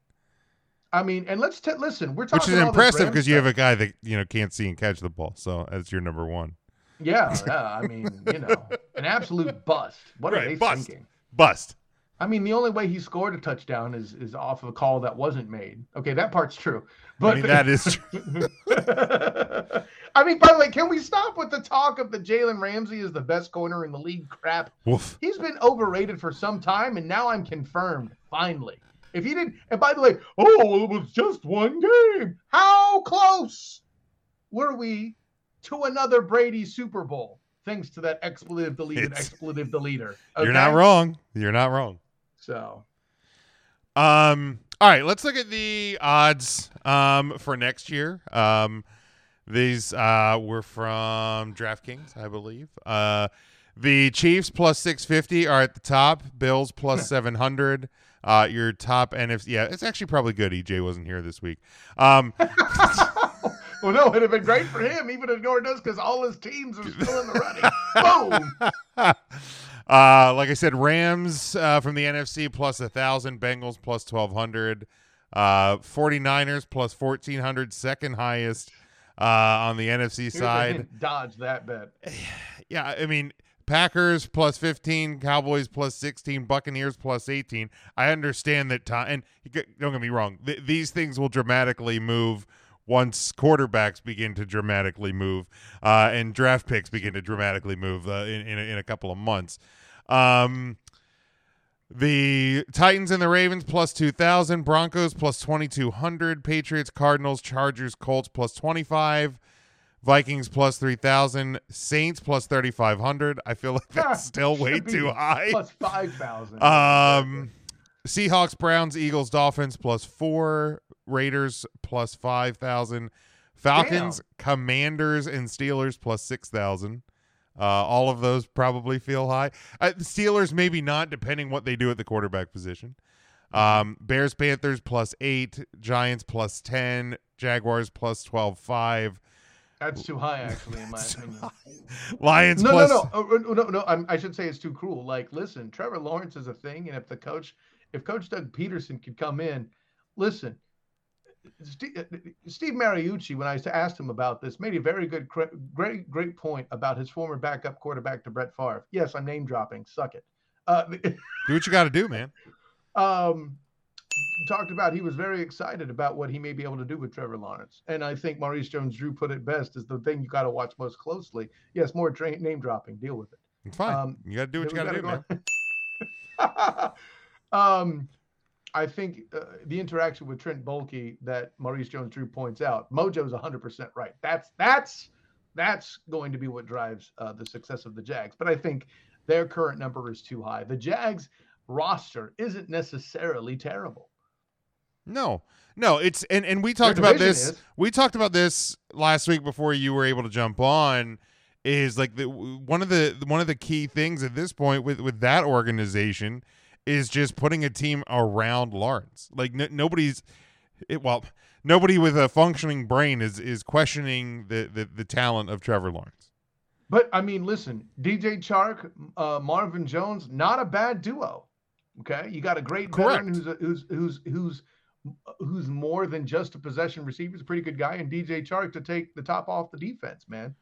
I mean, and let's t- listen. We're talking Which is impressive because you have a guy that you know can't see and catch the ball. So that's your number one. Yeah, yeah. I mean, you know, an absolute bust. What are they bust. thinking? Bust. I mean, the only way he scored a touchdown is is off of a call that wasn't made. Okay, that part's true. But I mean that is true. I mean, by the way, can we stop with the talk of the Jalen Ramsey is the best corner in the league crap? Woof. He's been overrated for some time, and now I'm confirmed finally. If he didn't, and by the way, oh, it was just one game. How close were we to another Brady Super Bowl? Thanks to that expletive deleted It's- expletive deleter. You're not wrong. You're not wrong. So Um. All right. Let's look at the odds. Um. For next year. Um. These uh were from DraftKings, I believe. Uh, the Chiefs plus six fifty are at the top. Bills plus seven hundred. Uh, your top NFC. Yeah, it's actually probably good. EJ wasn't here this week. Um. Well, no, it'd have been great for him, even if Nor does, because all his teams are still in the running. Boom. Uh, like I said, Rams uh, from the NFC plus a thousand, Bengals plus twelve hundred, uh, 49ers plus fourteen hundred, second highest uh, on the NFC Here's side. Dodge that bet. Yeah, I mean Packers plus fifteen, Cowboys plus sixteen, Buccaneers plus eighteen. I understand that time, and don't get me wrong, th- these things will dramatically move. Once quarterbacks begin to dramatically move, uh, and draft picks begin to dramatically move uh, in in a, in a couple of months, um, the Titans and the Ravens plus 2,000, Broncos plus 2,200, Patriots, Cardinals, Chargers, Colts plus 25, Vikings plus 3,000, Saints plus 3,500. I feel like that's still way too high. Plus 5,000. Um, Seahawks, Browns, Eagles, Dolphins plus four, Raiders plus 5,000, Falcons, Commanders, and Steelers plus 6,000. Uh, all of those probably feel high. Uh, Steelers, maybe not, depending what they do at the quarterback position. Um, Bears, Panthers plus eight, Giants plus 10, Jaguars plus 12, 5, That's too high, actually, in my opinion. Lions No, plus. no, no, oh, no, no, no. I'm, I should say it's too cruel. Like, listen, Trevor Lawrence is a thing, and if the coach, if Coach Doug Pederson could come in, listen, Steve, Steve Mariucci, when I asked him about this, made a very good, great, great point about his former backup quarterback to Brett Favre. Yes, I'm name dropping. Suck it. Uh, Do what you got to do, man. um, talked about he was very excited about what he may be able to do with Trevor Lawrence. And I think Maurice Jones-Drew put it best: is the thing you got to watch most closely. Yes, more tra- name dropping. Deal with it. It's fine. Um, you got to do what you got to do, man. um, I think uh, the interaction with Trent Baalke that Maurice Jones-Drew points out, Mojo's 100% right. That's that's that's going to be what drives uh, the success of the Jags. But I think their current number is too high. The Jags roster isn't necessarily terrible. No, no, it's and and we talked about this. is. We talked about this last week before you were able to jump on. Is like the one of the one of the key things at this point with with that organization is just putting a team around Lawrence. Like n- nobody's, it, well, nobody with a functioning brain is is questioning the the, the talent of Trevor Lawrence. But I mean, listen, DJ Chark, uh, Marvin Jones, not a bad duo. Okay, you got a great veteran who's a, who's who's who's who's more than just a possession receiver. He's a pretty good guy, and DJ Chark to take the top off the defense, man.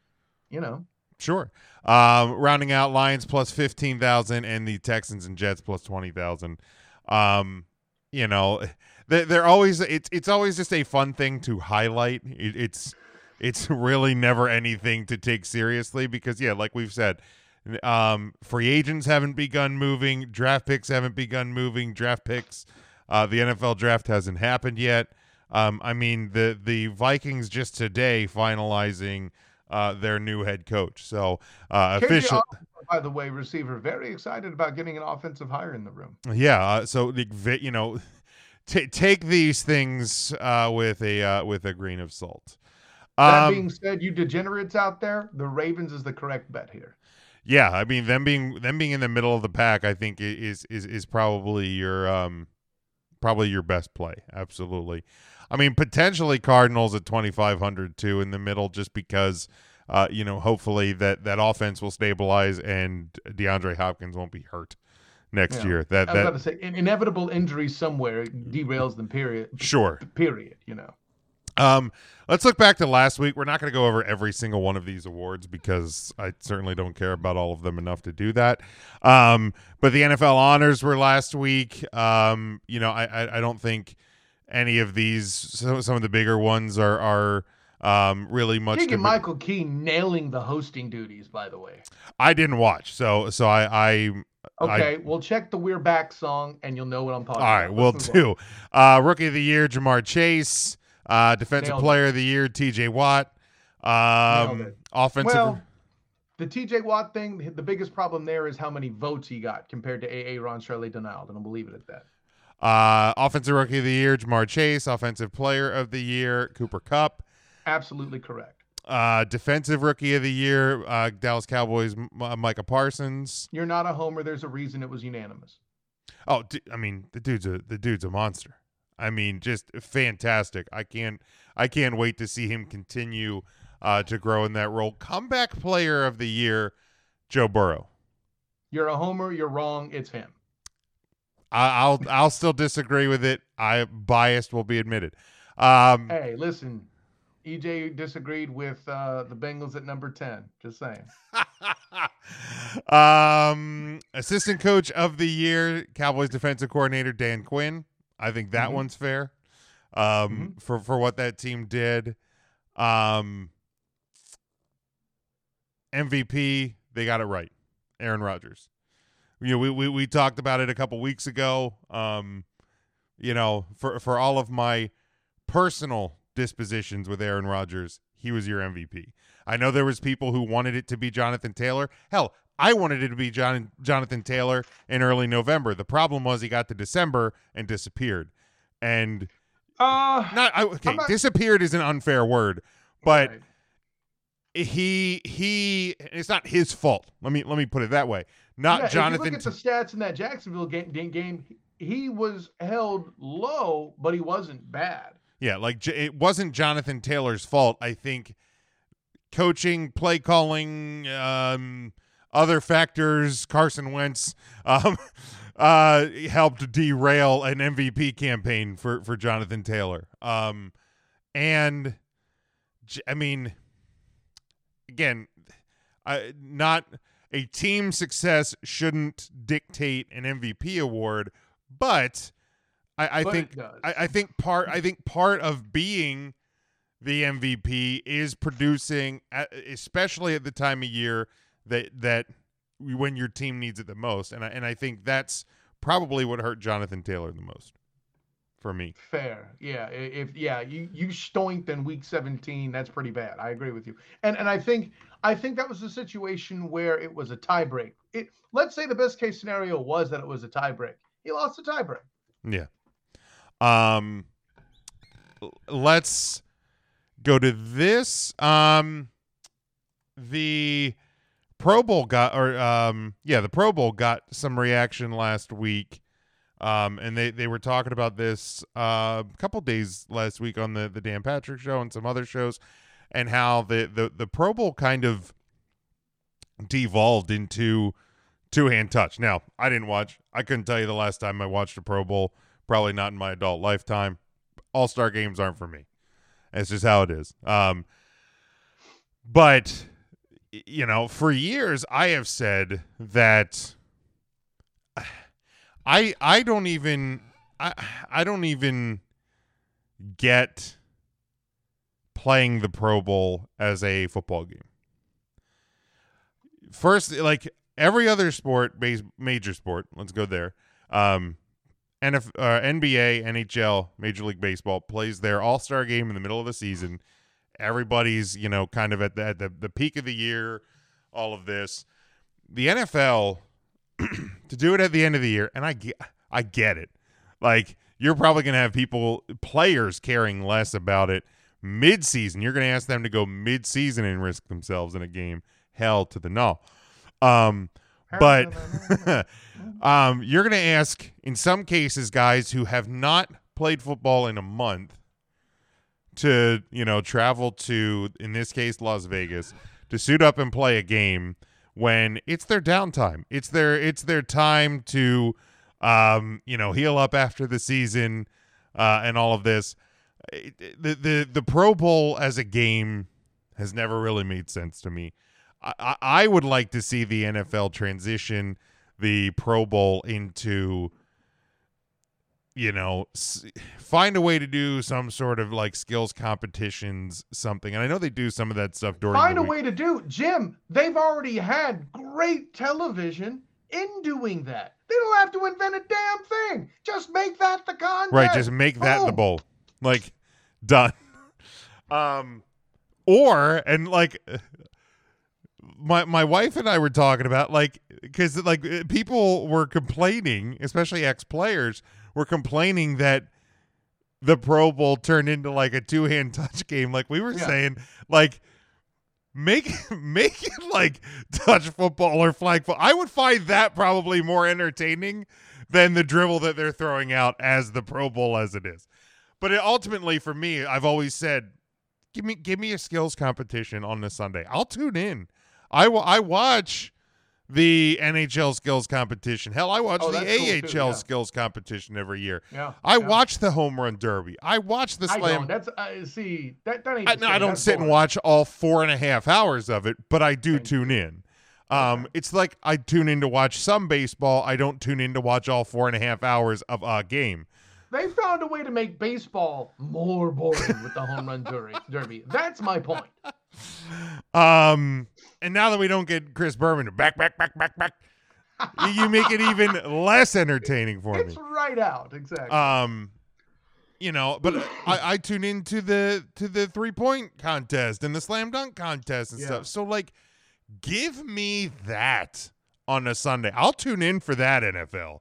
You know, Sure. Um, rounding out Lions plus fifteen thousand and the Texans and Jets plus twenty thousand. Um, you know, they're, they're always it's it's always just a fun thing to highlight. It, it's it's really never anything to take seriously because yeah, like we've said, um, free agents haven't begun moving, draft picks haven't begun moving, draft picks. Uh, the NFL draft hasn't happened yet. Um, I mean the the Vikings just today finalizing uh, their new head coach. So uh, official, by the way, receiver, very excited about getting an offensive hire in the room. yeah. Uh, so the you know, t- take these things uh, with a uh, with a grain of salt. That Um, being said, you degenerates out there, the Ravens is the correct bet here. yeah, I mean them being them being in the middle of the pack, I think is is is probably your um probably your best play. Absolutely. I mean, potentially Cardinals at 2500 too in the middle just because uh, you know, hopefully that that offense will stabilize and DeAndre Hopkins won't be hurt next Yeah. year. That I was about to say, in- inevitable injury somewhere derails them. Period. sure. Period. You know. Um, let's look back to last week. We're not going to go over every single one of these awards because I certainly don't care about all of them enough to do that. Um, but the NFL honors were last week. Um, you know, I I, I don't think any of these some, some of the bigger ones are are um really much. Keegan Michael Key nailing the hosting duties. By the way. I didn't watch, so so I I Okay, we'll check the "We're Back" song, and you'll know what I'm talking All right, about. All right, we'll do. Uh, Rookie of the Year, Ja'Marr Chase. Uh, defensive Nailed it. Player of the Year, T.J. Watt. Um, offensive. Well, the TJ Watt thing, the biggest problem there is how many votes he got compared to AA Ron Charlie Donald, and I'll believe it at that. Uh, offensive Rookie of the Year, Ja'Marr Chase. Offensive Player of the Year, Cooper Kupp. Absolutely correct. Uh, defensive Rookie of the Year, uh, Dallas Cowboys, M- uh, Micah Parsons. You're not a homer. There's a reason it was unanimous. Oh, d- I mean, the dude's a the dude's a monster. I mean, just fantastic. I can't I can't wait to see him continue uh, to grow in that role. Comeback Player of the Year, Joe Burrow. You're a homer. You're wrong. It's him. I, I'll I'll still disagree with it. I biased will be admitted. Um, Hey, listen. EJ disagreed with uh, the Bengals at number ten. Just saying. um, assistant coach of the year, Cowboys defensive coordinator Dan Quinn. I think that Mhm. one's fair. Um, for for what that team did. Um, MVP, they got it right. Aaron Rodgers. You know, we we we talked about it a couple weeks ago. Um, you know, for for all of my personal dispositions with Aaron Rodgers, he was your MVP. I know there was people who wanted it to be Jonathan Taylor. Hell, I wanted it to be John, Jonathan Taylor in early November. The problem was he got to December and disappeared. And Uh, not I, okay, not- disappeared is an unfair word, but right. he he it's not his fault. Let me let me put it that way. Not Yeah, Jonathan If you look at the stats in that Jacksonville game, game, game, he was held low, but he wasn't bad. Yeah, like it wasn't Jonathan Taylor's fault. I think coaching, play calling, um, other factors, Carson Wentz, um, uh, helped derail an MVP campaign for for Jonathan Taylor. Um, and I mean, again, I, not a team success shouldn't dictate an MVP award, but I, I But think. I, I think part I think part of being the MVP is producing, especially at the time of year that that when your team needs it the most, and I, and I think that's probably what hurt Jonathan Taylor the most for me. Fair, yeah. If yeah, you you stoinked in week 17, that's pretty bad. I agree with you. And and I think I think that was a situation where it was a tiebreak. It let's say the best case scenario was that it was a tiebreak. He lost the tiebreak. Yeah. Um let's go to this. Um the Pro Bowl got or um yeah, the Pro Bowl got some reaction last week. Um and they they were talking about this uh, a couple days last week on the the Dan Patrick show and some other shows and how the the the Pro Bowl kind of devolved into two hand touch. Now, I didn't watch. I couldn't tell you the last time I watched a Pro Bowl. Probably not in my adult lifetime. All star games aren't for me. It's just how it is. Um, but you know, for years I have said that I I don't even I I don't even get playing the Pro Bowl as a football game. First, like every other sport, base major sport. Let's go there. Um, NF, uh, NBA, NHL, Major League Baseball plays their All Star game in the middle of the season. Everybody's you know kind of at the, at the the peak of the year. All of this, the NFL to do it at the end of the year, and I get I get it. Like you're probably going to have people players caring less about it mid-season. You're going to ask them to go mid-season and risk themselves in a game. Hell to the no. Um, but um, you're going to ask, in some cases, guys who have not played football in a month to, you know, travel to, in this case, Las Vegas, to suit up and play a game when it's their downtime. It's their it's their time to um, you know, heal up after the season uh, and all of this. The the the Pro Bowl as a game has never really made sense to me. I, I would like to see the NFL transition the Pro Bowl into you know s- find a way to do some sort of like skills competitions something and i know they do some of that stuff during Find the a week. way to do, Jim. They've already had great television in doing that. They don't have to invent a damn thing. Just make that the contest. right just make that the bowl like done um or and like my my wife and I were talking about like because like people were complaining, especially ex players were complaining that the Pro Bowl turned into like a two hand touch game. Like we were Yeah. saying, like make make it like touch football or flag football. I would find that probably more entertaining than the dribble that they're throwing out as the Pro Bowl as it is. But it, ultimately, for me, I've always said, give me give me a skills competition on the Sunday. I'll tune in. I will. I watch the NHL skills competition. Hell, I watch Oh, the that's cool, AHL yeah. skills competition every year. Yeah. I yeah. watch the home run derby. I watch the I slam. That's uh, see that that ain't. I, no, I don't That's sit and watch all four and a half hours of it, but I do Thank tune in. Um, it's like I tune in to watch some baseball. I don't tune in to watch all four and a half hours of a game. They found a way to make baseball more boring with the home run derby. derby. That's my point. Um, and now that we don't get Chris Berman back, back, back, back, back, you make it even less entertaining for It's me. right out exactly. Um, you know, but I, I tune into the to the three point contest and the slam dunk contest and Yeah. stuff. So like, give me that on a Sunday. I'll tune in for that NFL.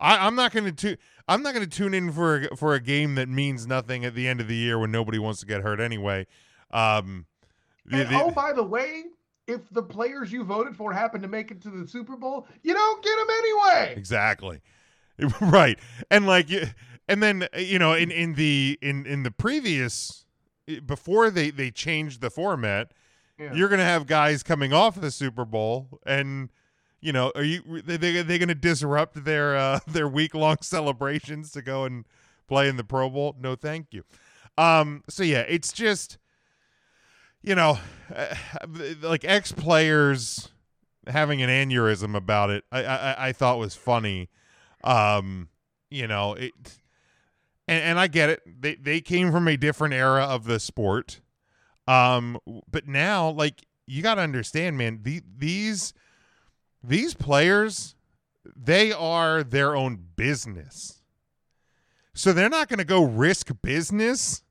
I, I'm not going to I'm not going to tune in for a, for a game that means nothing at the end of the year when nobody wants to get hurt anyway. Um, the- and the- oh, by the way, if the players you voted for happen to make it to the Super Bowl, you don't get them anyway. Exactly. right. And like you- and then uh, you know in in the in in the previous before they they changed the format, Yeah. you're going to have guys coming off the Super Bowl and you know, are you they they, they going to disrupt their uh their week-long celebrations to go and play in the Pro Bowl? No, thank you. Um so yeah, it's just you know, uh, like ex players having an aneurysm about it, I, I I thought was funny. Um, you know, it, and and I get it. They they came from a different era of the sport. Um, but now, like you got to understand, man. The, these these players, they are their own business. So they're not going to go risk business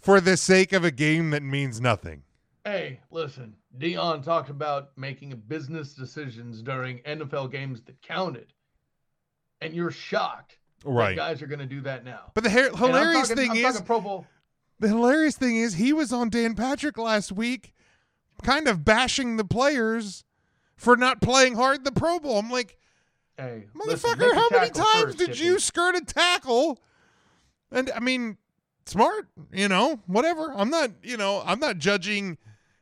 for the sake of a game that means nothing. Hey, listen, Deion talked about making business decisions during NFL games that counted, and you're shocked that Right. guys are going to do that now. But the ha- hilarious talking- thing I'm is, Pro Bowl. the hilarious thing is, he was on Dan Patrick last week, kind of bashing the players for not playing hard the Pro Bowl. I'm like, Hey, motherfucker, listen, how many times first, did you skirt a tackle? And I mean, smart, you know, whatever. I'm not, you know, I'm not judging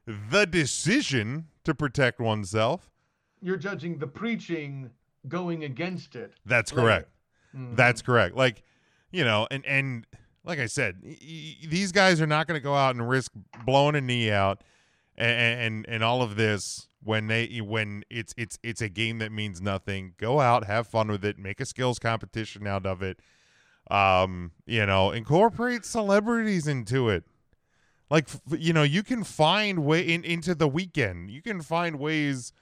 the decision to protect oneself. You're judging the preaching going against it. That's later. correct. Mhm. That's correct. Like, you know, and and like I said, y- y- these guys are not going to go out and risk blowing a knee out and, and and all of this when they when it's it's it's a game that means nothing. Go out, have fun with it, make a skills competition out of it. Um, you know, incorporate celebrities into it. Like you know, you can find way in, into the weekend. You can find ways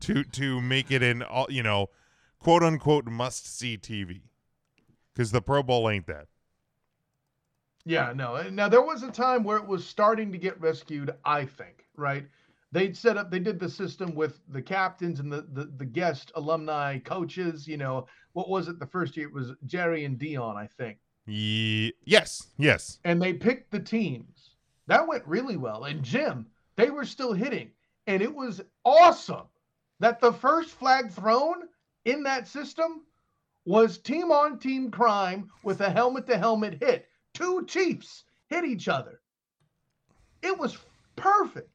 to to make it an all you know, quote unquote must see TV. Because the Pro Bowl ain't that. Yeah, no. Now there was a time where it was starting to get rescued, I think, right? They'd set up they did the system with the captains and the the, the guest alumni coaches, you know. What was it the first year? It was Jerry and Deion, I think. Ye- yes, yes. And they picked the teams. That went really well. And Jim, they were still hitting. And it was awesome that the first flag thrown in that system was team on team crime with a helmet to helmet hit. Two Chiefs hit each other. It was perfect.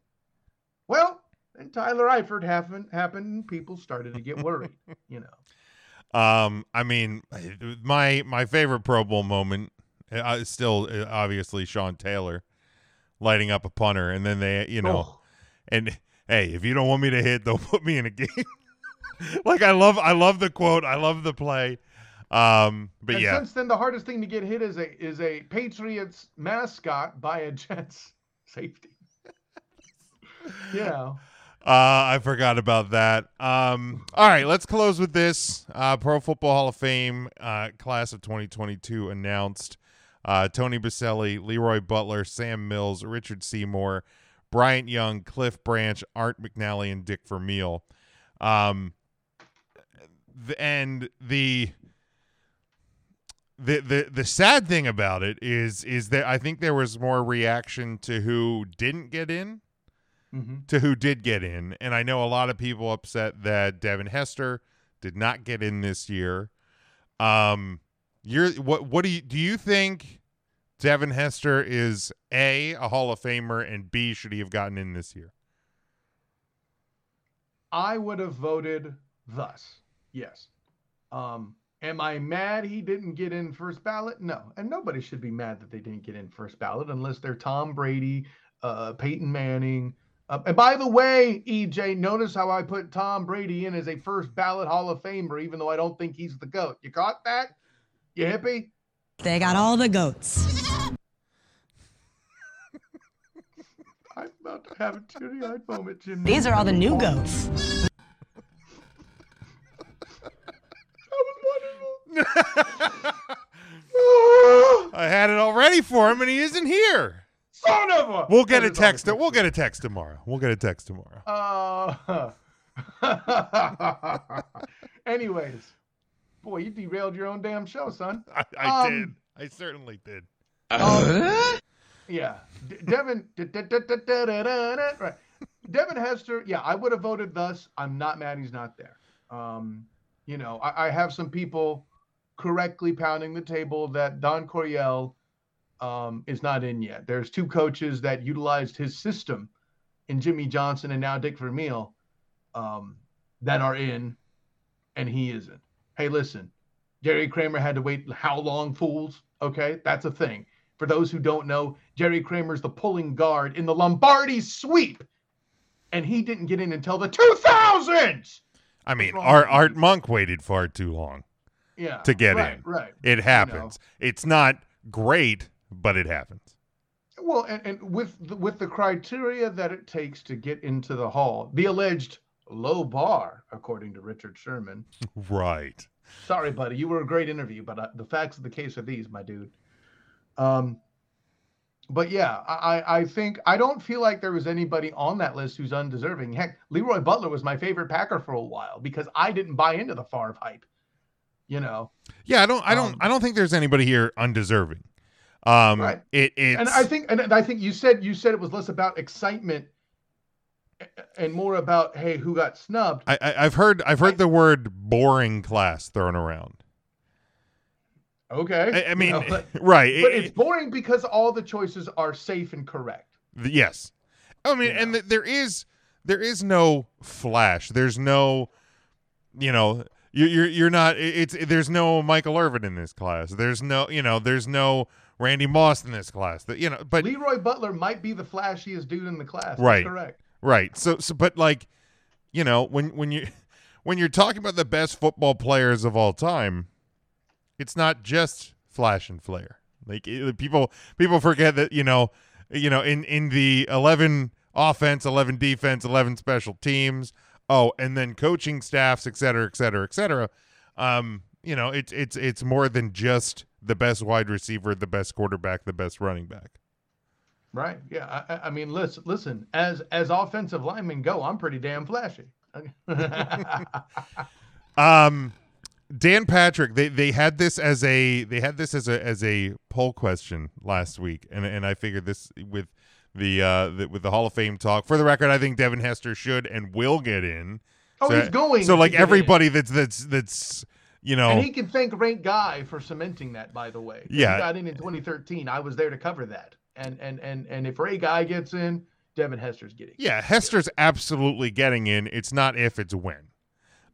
Well, then Tyler Eifert happened happened and people started to get worried, you know. Um, I mean, my my favorite Pro Bowl moment uh, is still uh, obviously Sean Taylor lighting up a punter, and then they, you know, Oh. and hey, if you don't want me to hit, don't put me in a game. like I love, I love the quote, I love the play. Um, but and yeah, since then the hardest thing to get hit is a is a Patriots mascot by a Jets safety. You know. Uh, I forgot about that. Um, all right, let's close with this. Uh, Pro Football Hall of Fame uh, class of 2022 announced. Uh, Tony Boselli, Leroy Butler, Sam Mills, Richard Seymour, Bryant Young, Cliff Branch, Art McNally, and Dick Vermeil. Um, and the the the the sad thing about it is is that I think there was more reaction to who didn't get in Mhm. to who did get in, and I know a lot of people upset that Devin Hester did not get in this year. Um, you're what? What do you do? You think Devin Hester is a a Hall of Famer, and B should he have gotten in this year? I would have voted thus. Yes. Um, am I mad he didn't get in first ballot? No. And nobody should be mad that they didn't get in first ballot unless they're Tom Brady, uh, Peyton Manning. Uh, and by the way, EJ, notice how I put Tom Brady in as a first ballot Hall of Famer, even though I don't think he's the GOAT. You caught that? You hippie? They got all the goats. I'm about to have a teary eyed moment, Jim. These are all the new goats. That was wonderful. I had it all ready for him, and he isn't here. Son of a. We'll get a text. We'll get a text tomorrow. We'll get a text tomorrow. Uh, anyways, boy, you derailed your own damn show, son. I, I Um, did. I certainly did. Yeah, D- Devin. Right, Devin Hester. Yeah, I would have voted thus. I'm not mad he's not there. Um, you know, I, I have some people correctly pounding the table that Don Coryell um, is not in yet. There's two coaches that utilized his system in Jimmy Johnson and now Dick Vermeil um, that are in, and he isn't. Hey, listen, Jerry Kramer had to wait how long, fools? Okay, that's a thing. For those who don't know, Jerry Kramer's the pulling guard in the Lombardi sweep, and he didn't get in until the 2000s. I mean, Art Art? Monk waited far too long Yeah, to get right, in. Right. It happens. It's not great, but it happens. Well, and, and with the, with the criteria that it takes to get into the hall, the alleged low bar, according to Richard Sherman. Right. Sorry, buddy, you were a great interview, but uh, the facts of the case are these, my dude. Um, but yeah, I I I think I don't feel like there was anybody on that list who's undeserving. Heck, Leroy Butler was my favorite Packer for a while because I didn't buy into the Favre hype. You know, Yeah, I don't I don't Um, I don't think there's anybody here undeserving. Um Right. it it's and I think, and I think you said you said it was less about excitement and more about hey, who got snubbed. I, I I've heard I've heard I- the word boring class thrown around. Okay, I, I mean, but, right. but it- it's boring because all the choices are safe and correct. Yes. I mean, You and th- there is there is no flash. There's no, you know, you, you're you're not. It's there's no Michael Irvin in this class. There's no, you know, there's no Randy Moss in this class. That you know, but Leroy Butler might be the flashiest dude in the class. That's Right. correct. right. So so, but like, you know, when when you when you're talking about the best football players of all time, it's not just flash and flare. Like it- people people forget that you know you know in in the 11 offense 11 defense 11 special teams oh and then coaching staffs et cetera et cetera et cetera um you know it's it's it's more than just the best wide receiver the best quarterback the best running back Right. Yeah. I, I- mean, listen, listen. As as offensive linemen go, I'm pretty damn flashy. Um, Dan Patrick, they they had this as a they had this as a as a poll question last week, and and I figured this with the uh the, with the Hall of Fame talk. For the record, I think Devin Hester should and will get in. Oh, so, he's going So like get in. everybody that's that's that's you know And he can thank Ray Guy for cementing that, by the way. Yeah. He got in in 2013. I was there to cover that. And and and and if Ray Guy gets in, Devin Hester's getting. Yeah, Hester's absolutely getting in. It's not if, it's when.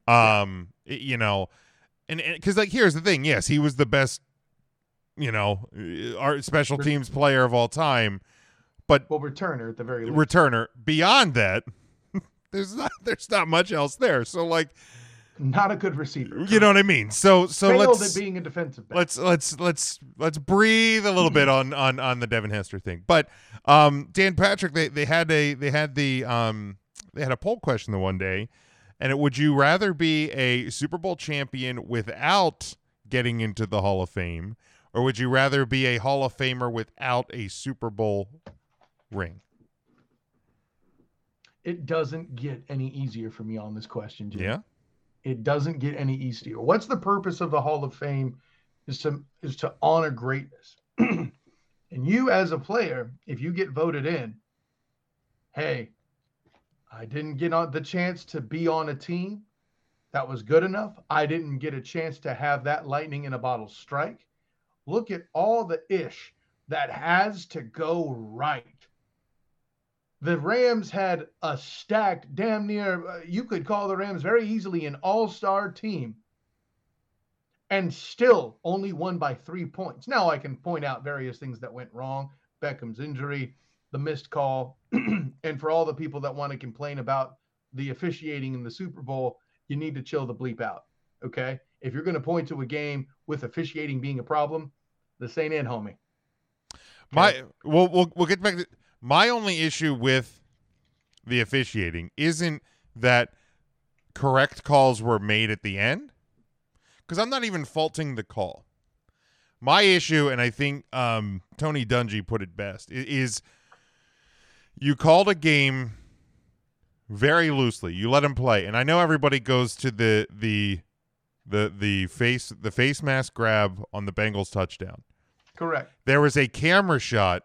Um, it- you know, and because like here's the thing. Yes, he was the best, you know, uh, our special teams player of all time. But Well, returner at the very least. returner beyond that, there's not there's not much else there. So like, Not a good receiver. you know what I mean. So so Failed let's being a defensive back. let's let's let's let's breathe a little bit on on on the Devin Hester thing. But um, Dan Patrick, they they had a they had the um they had a poll question the one day, and it would you rather be a Super Bowl champion without getting into the Hall of Fame, or would you rather be a Hall of Famer without a Super Bowl ring? It doesn't get any easier for me on this question, Jim. Yeah. It doesn't get any easier. What's the purpose of the Hall of Fame? Is to is to honor greatness. and you as a player, if you get voted in, hey, I didn't get on the chance to be on a team that was good enough. I didn't get a chance to have that lightning in a bottle strike. Look at all the ish that has to go right. The Rams had a stacked, damn near, uh, you could call the Rams very easily an all star team and still only won by three points. Now I can point out various things that went wrong Beckham's injury, the missed call, and for all the people that want to complain about the officiating in the Super Bowl, you need to chill the bleep out. Okay. If you're going to point to a game with officiating being a problem, this ain't it, homie. My we'll we'll we'll get back to my only issue with the officiating isn't that correct calls were made at the end because I'm not even faulting the call. My issue, and I think um, Tony Dungy put it best, is you called a game very loosely. You let him play, and I know everybody goes to the the the the face the face mask grab on the Bengals touchdown Correct. there was a camera shot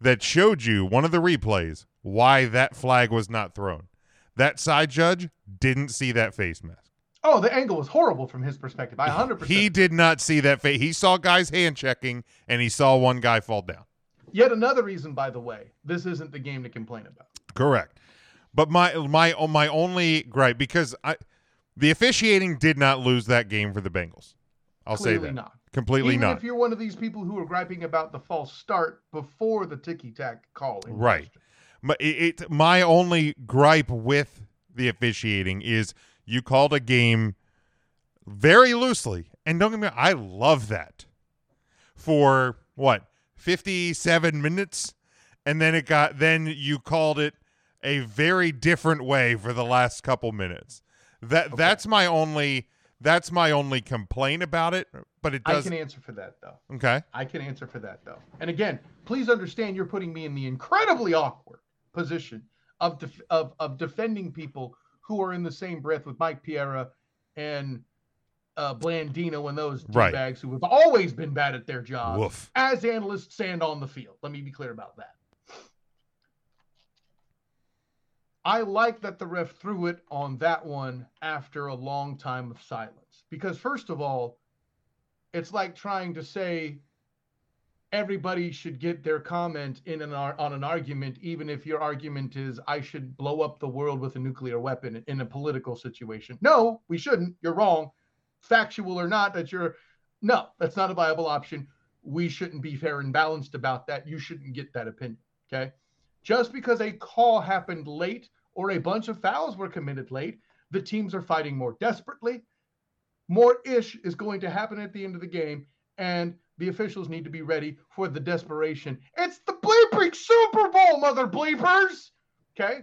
that showed you one of the replays why that flag was not thrown. That side judge didn't see that face mask. Oh, the angle was horrible from his perspective. I 100%. He did not see that face. He saw guys hand checking and he saw one guy fall down. Yet another reason, by the way, this isn't the game to complain about. Correct. But my my my only gripe because I the officiating did not lose that game for the Bengals. I'll Clearly say that. not. Completely Even not. if you're one of these people who are griping about the false start before the ticky tack call. Right. My, it, my only gripe with the officiating is you called a game very loosely. And don't get me wrong, I love that. For what, 57 minutes? And then it got, then you called it a very different way for the last couple minutes. That That's my only, that's my only complaint about it. But it I can answer for that, though. Okay. I can answer for that, though. And again, please understand you're putting me in the incredibly awkward position of, def- of, of defending people who are in the same breath with Mike Pereira and uh, Blandino and those Right. bags who have always been bad at their job Woof. as analysts and on the field. Let me be clear about that. I like that the ref threw it on that one after a long time of silence. Because, first of all, it's like trying to say everybody should get their comment in an ar- on an argument, even if your argument is I should blow up the world with a nuclear weapon in a political situation. No, we shouldn't. You're wrong. Factual or not, that you're no, that's not a viable option. We shouldn't be fair and balanced about that. You shouldn't get that opinion. Okay. Just because a call happened late or a bunch of fouls were committed late, the teams are fighting more desperately. More ish is going to happen at the end of the game, and the officials need to be ready for the desperation. It's the bleeping Super Bowl, mother bleepers. Okay.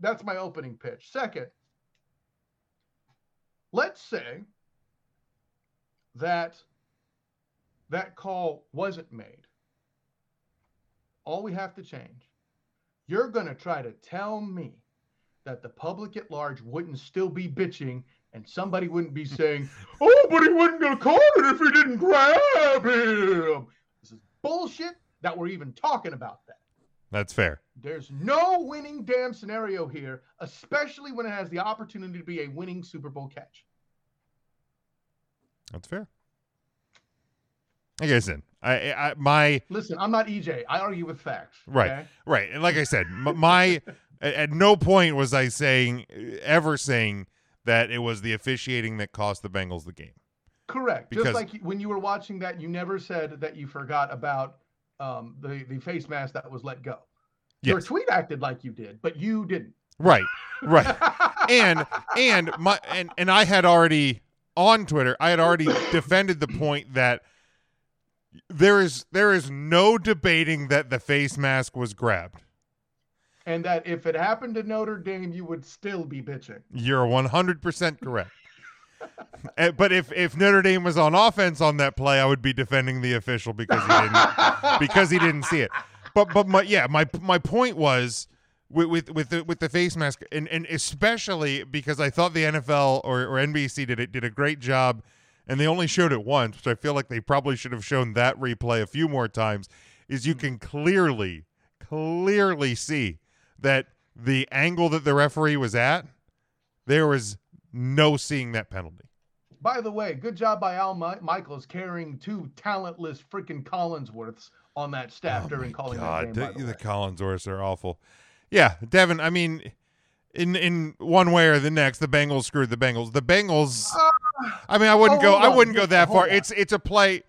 That's my opening pitch. Second, let's say that that call wasn't made. All we have to change. You're going to try to tell me that the public at large wouldn't still be bitching and somebody wouldn't be saying, oh, but he going to call it if he didn't grab him. This is bullshit that we're even talking about that. That's fair. There's no winning damn scenario here, especially when it has the opportunity to be a winning Super Bowl catch. That's fair. I guess in. I, I my Listen, I'm not EJ. I argue with facts. Right. okay? Right. And like I said, my at no point was I saying ever saying that it was the officiating that cost the Bengals the game. Correct. Because- Just like when you were watching that, you never said that you forgot about um, the the face mask that was let go. Your tweet acted like you did, but you didn't. Right. Right. and and my and and I had already on Twitter, I had already defended the point that there is there is no debating that the face mask was grabbed. And that if it happened to Notre Dame, you would still be bitching. You're 100% correct. Uh, but if if Notre Dame was on offense on that play, I would be defending the official because he didn't because he didn't see it. But but my yeah, my my point was with with with the, with the face mask and and especially because I thought the NFL or, or NBC did it did a great job and they only showed it once, which I feel like they probably should have shown that replay a few more times is you can clearly clearly see that the angle that the referee was at there was no seeing that penalty. By the way, good job by Al Mi- Michaels carrying two talentless freaking Collinsworths on that staff oh during calling God, that game. the, the the. Collinsworths are awful. Yeah, Devin. I mean, in in one way or the next, the Bengals screwed the Bengals. The Bengals. Ah, I mean, I wouldn't oh, go. hold I wouldn't go hold that far. on. It's it's a play.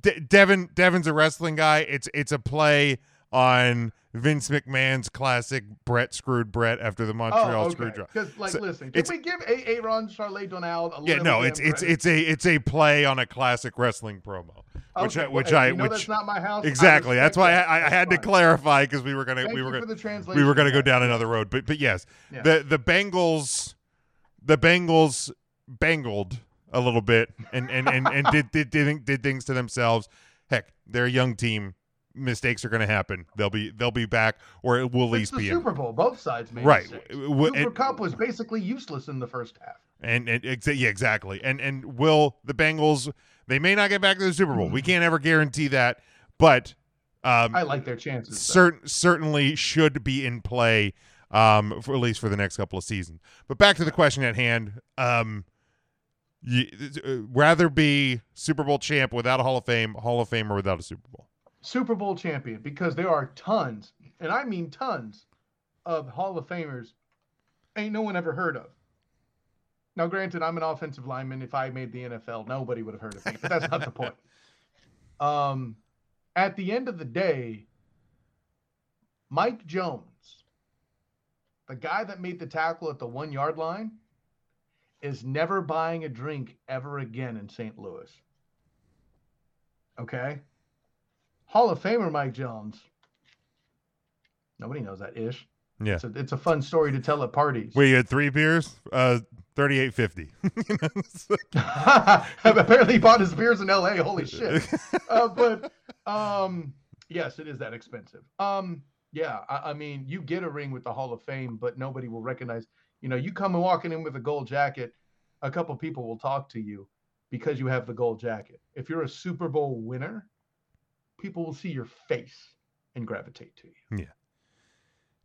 De- Devin Devin's a wrestling guy. It's it's a play on Vince McMahon's classic Bret screwed Bret after the oh, Montreal Oh, okay. Because, like, So listen, can we give A- Aaron Charlotte Donald a Yeah, no, it's it's credit? it's a it's a play on a classic wrestling promo, which Okay, I, which hey, I which that's not my house. Exactly. That's why respect I, that. I had to clarify because we were gonna Thank we were gonna we were gonna go down another road. But but yes, Yeah. the the Bengals, the Bengals bangled a little bit and and and, and did, did did did things to themselves. Heck, they're a young team. Mistakes are going to happen. They'll be they'll be back, or it will at least the be Super Bowl. Both sides made Right. mistakes. W- Cooper it- Kupp was basically useless in the first half. And, and yeah, exactly. And and will the Bengals? They may not get back to the Super Bowl. We can't ever guarantee that, but um, I like their chances. though. cer- certainly should be in play, um, for at least for the next couple of seasons. But back to the question at hand. Um, you, uh, rather be Super Bowl champ without a Hall of Fame, Hall of Fame, or without a Super Bowl. Super Bowl champion because there are tons, and I mean tons, of Hall of Famers ain't no one ever heard of. Now, granted, I'm an offensive lineman. If I made the NFL, nobody would have heard of me, but that's not the point. Um, at the end of the day, Mike Jones, the guy that made the tackle at the one yard line, is never buying a drink ever again in St. Louis. Okay? Hall of Famer Mike Jones. Nobody knows that ish. Yeah. It's a, it's a fun story to tell at parties. Wait, you had three beers? Uh, thirty-eight fifty. Apparently, he bought his beers in L.A. Holy shit! uh, but um, yes, it is that expensive. Um, yeah, I, I mean, you get a ring with the Hall of Fame, but nobody will recognize. You know, you come and walking in with a gold jacket, a couple people will talk to you because you have the gold jacket. If you're a Super Bowl winner, people will see your face and gravitate to you. Yeah.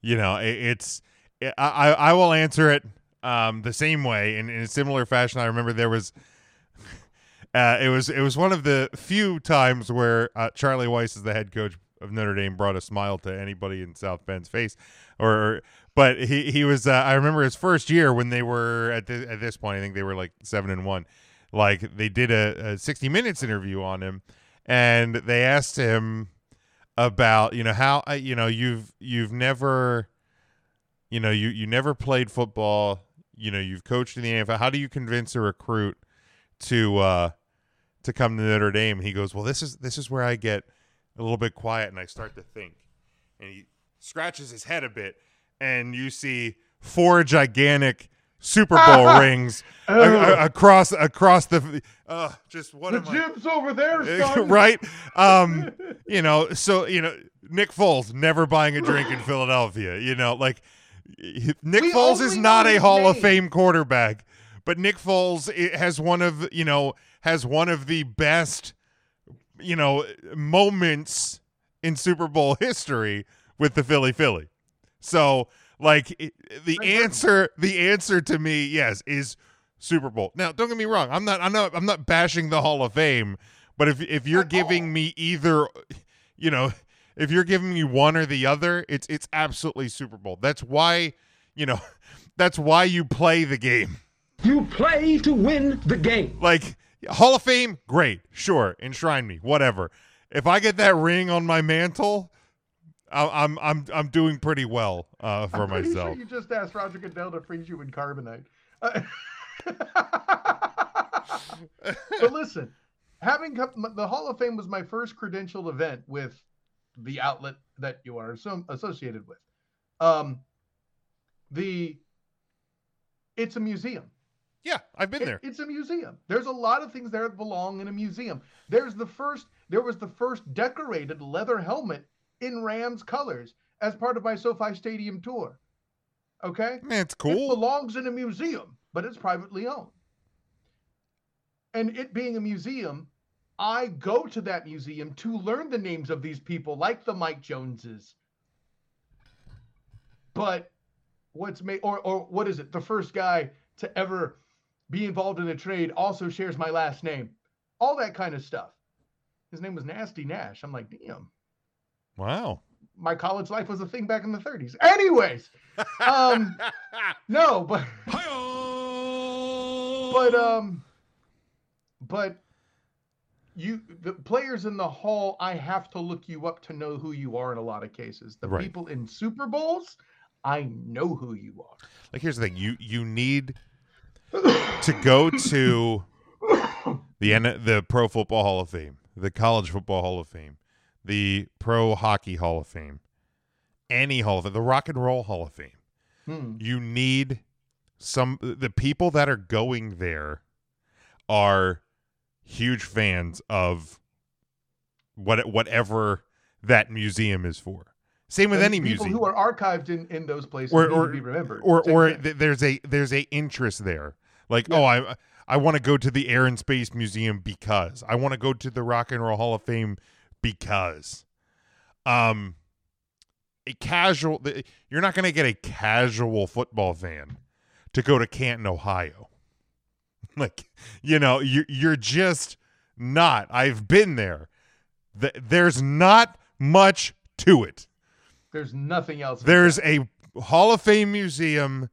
You know it, it's I, I I will answer it um the same way in, in a similar fashion i remember there was uh it was it was one of the few times where uh, charlie weis as the head coach of notre dame brought a smile to anybody in south bend's face or but he he was uh, i remember his first year when they were at this at this point i think they were like seven and one like they did a, a 60 minutes interview on him and they asked him about you know how uh, you know you've you've never you know you you never played football you know you've coached in the NFL how do you convince a recruit to uh to come to Notre Dame? And he goes well this is this is where I get a little bit quiet and I start to think. And he scratches his head a bit and you see four gigantic Super Bowl rings a- a- across across the uh just what The am I over there, son. right? Um, you know, so you know, Nick Foles never buying a drink in Philadelphia. You know, like Nick We Foles is not a Hall of. Fame quarterback, but Nick Foles has one of you know has one of the best you know moments in Super Bowl history with the Philly Philly. So, like it, the Right, right. answer, the answer to me, yes, is Super Bowl. Now, don't get me wrong. I'm not. I'm not. I'm not bashing the Hall of Fame, But if if you're giving me either, you know, if you're giving me one or the other, it's it's absolutely Super Bowl. That's why, you know, that's why you play the game. You play to win the game. Like Hall of Fame, great, sure, enshrine me, whatever. If I get that ring on my mantle, I- I'm I'm I'm doing pretty well uh, for myself. Sure you just asked Roger Goodell to freeze you in carbonite. Uh, but listen, having come, the Hall of Fame was my first credentialed event with the outlet that you are so, associated with. Um, the it's a museum. Yeah, I've been It- there. It's a museum. There's a lot of things there that belong in a museum. There's the first. There was the first decorated leather helmet in Rams colors as part of my SoFi Stadium tour. Okay, Man, it's it cool. belongs in a museum, but it's privately owned. And it being a museum, I go to that museum to learn the names of these people, like the Mike Joneses. But what's made, or or what is it? The first guy to ever be involved in a trade also shares my last name. All that kind of stuff. His name was Nasty Nash. I'm like, damn Wow. my college life was a thing back in the 30s. Anyways, um, no, but but um, but you the players in the hall, I have to look you up to know who you are in a lot of cases. The Right. people in Super Bowls, I know who you are. like here's the thing you you need to go to the the Pro Football Hall of Fame, the College Football Hall of Fame, the Pro Hockey Hall of Fame, any Hall of Fame, the Rock and Roll Hall of Fame. Hmm. You need some the people that are going there are huge fans of what whatever that museum is for. Same with And any people museum who are archived in, in those places or need or to be remembered. or Same or th- there's a there's a interest there. Like, oh, I I want to go to the Air and Space Museum because I want to go to the Rock and Roll Hall of Fame because um a casual you're not going to get a casual football fan to go to Canton, Ohio. like, you know, you you're just not. I've been there. Th- there's not much to it. There's nothing else. There's a Hall of Fame museum.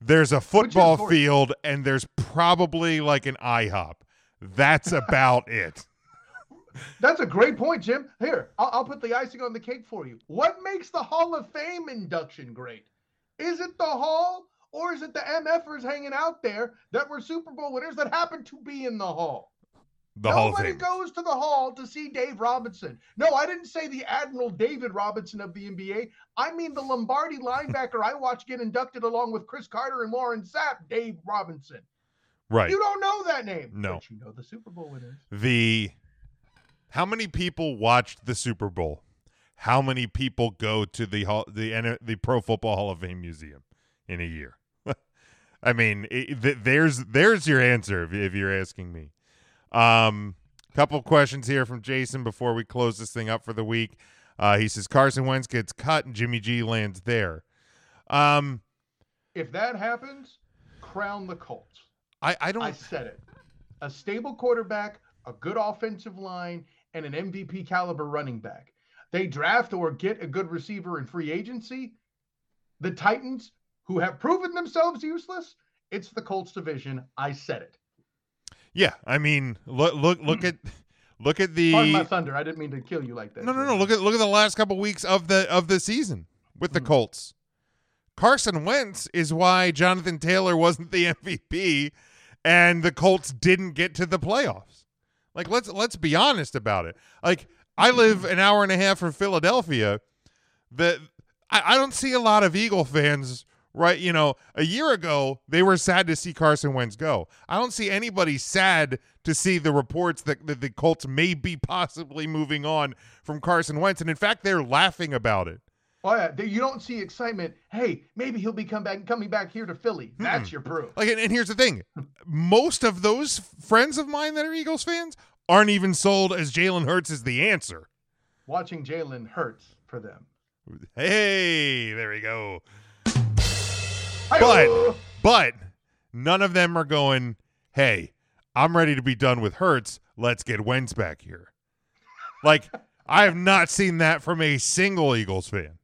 There's a football field, and there's probably like an IHOP. That's about it. That's a great point, Jim. Here, I'll, I'll put the icing on the cake for you. What makes the Hall of Fame induction great? Is it the Hall, or is it the MFers hanging out there that were Super Bowl winners that happened to be in the Hall? The Hall of Nobody goes to the Hall to see Dave Robinson. No, I didn't say the Admiral David Robinson of the NBA. I mean the Lombardi linebacker I watched get inducted along with Cris Carter and Warren Sapp, Dave Robinson. Right. You don't know that name. No. But you know the Super Bowl winners. The how many people watched the Super Bowl? How many people go to the hall, the the Pro Football Hall of Fame museum in a year? I mean, it, th- there's there's your answer if, if you're asking me. Um, couple questions here from Jason before we close this thing up for the week. Uh, he says Carson Wentz gets cut and Jimmy G lands there. Um, If that happens, crown the Colts. I I don't I said it. A stable quarterback, a good offensive line, and an MVP caliber running back. They draft or get a good receiver in free agency. The Titans, who have proven themselves useless, it's the Colts division. I said it. Yeah, I mean, look look look at look at the Pardon my thunder. I didn't mean to kill you like that. No, no, no. Look at look at the last couple weeks of the of the season with the Hmm. Colts. Carson Wentz is why Jonathan Taylor wasn't the MVP and the Colts didn't get to the playoffs. Like let's let's be honest about it. Like I live an hour and a half from Philadelphia. The I, I don't see a lot of Eagle fans right, you know, a year ago they were sad to see Carson Wentz go. I don't see anybody sad to see the reports that, that the Colts may be possibly moving on from Carson Wentz, and in fact, they're laughing about it. Oh yeah, They- you don't see excitement. Hey, maybe he'll be come back coming back here to Philly. That's your proof. Like, and, and here's the thing: most of those friends of mine that are Eagles fans aren't even sold as Jalen Hurts is the answer. Watching Jalen hurts for them. Hey, there we go. Hi-oh. But but none of them are going, hey, I'm ready to be done with Hurts. Let's get Wentz back here. Like I have not seen that from a single Eagles fan.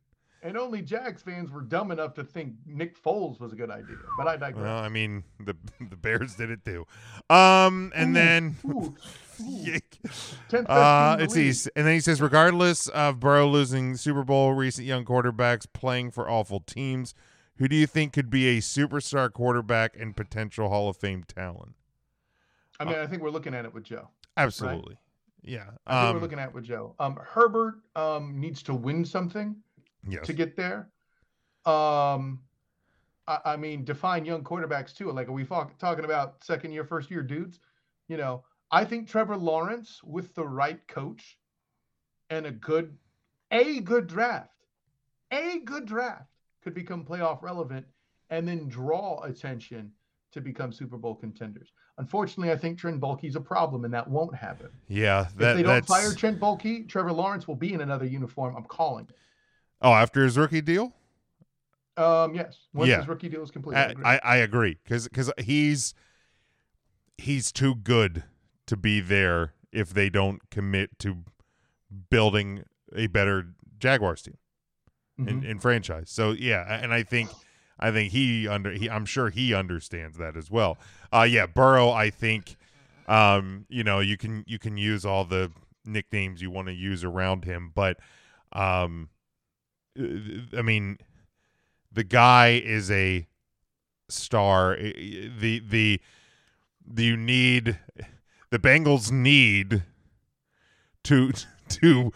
And only Jags fans were dumb enough to think Nick Foles was a good idea. But I digress. Well, I mean, the the Bears did it too. Um, and Ooh, then ooh, ooh. Uh, it's east, and then he says, regardless of Burrow losing Super Bowl, recent young quarterbacks playing for awful teams, who do you think could be a superstar quarterback and potential Hall of Fame talent? I mean, I think we're looking at it with Joe. Absolutely, yeah. I think Um, we're looking at it with Joe. Um, Herbert um, needs to win something yes. to get there. Um, I, I mean, define young quarterbacks too. Like, are we talking about second year, first year dudes? You know, I think Trevor Lawrence with the right coach and a good, a good draft, a good draft could become playoff relevant and then draw attention to become Super Bowl contenders. Unfortunately, I think Trent Baalke's a problem, and that won't happen. yeah, that, if they don't that's fire Trent Baalke, Trevor Lawrence will be in another uniform. I'm calling it. Oh after his rookie deal. Um, yes. Once Yeah. his rookie deal is complete. I I, agree. I, agree because because he's he's too good to be there if they don't commit to building a better Jaguars team Mhm. in franchise. So yeah, and I think I think he under he I'm sure he understands that as well. Uh yeah, Burrow I think um you know you can you can use all the nicknames you want to use around him, but um Uh, I mean the guy is a star. The the the you need the Bengals need to to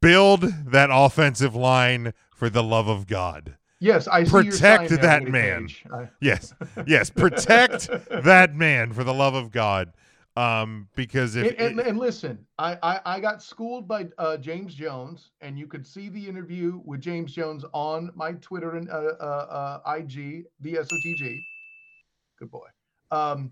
build that offensive line for the love of God. yes, I Protect that man. I- Yes, yes, protect that man for the love of God. Um, because if and, and, and listen, I, I I got schooled by uh, James Jones, and you could see the interview with James Jones on my Twitter and uh, uh, uh, IG, the SOTG. Good boy. Um,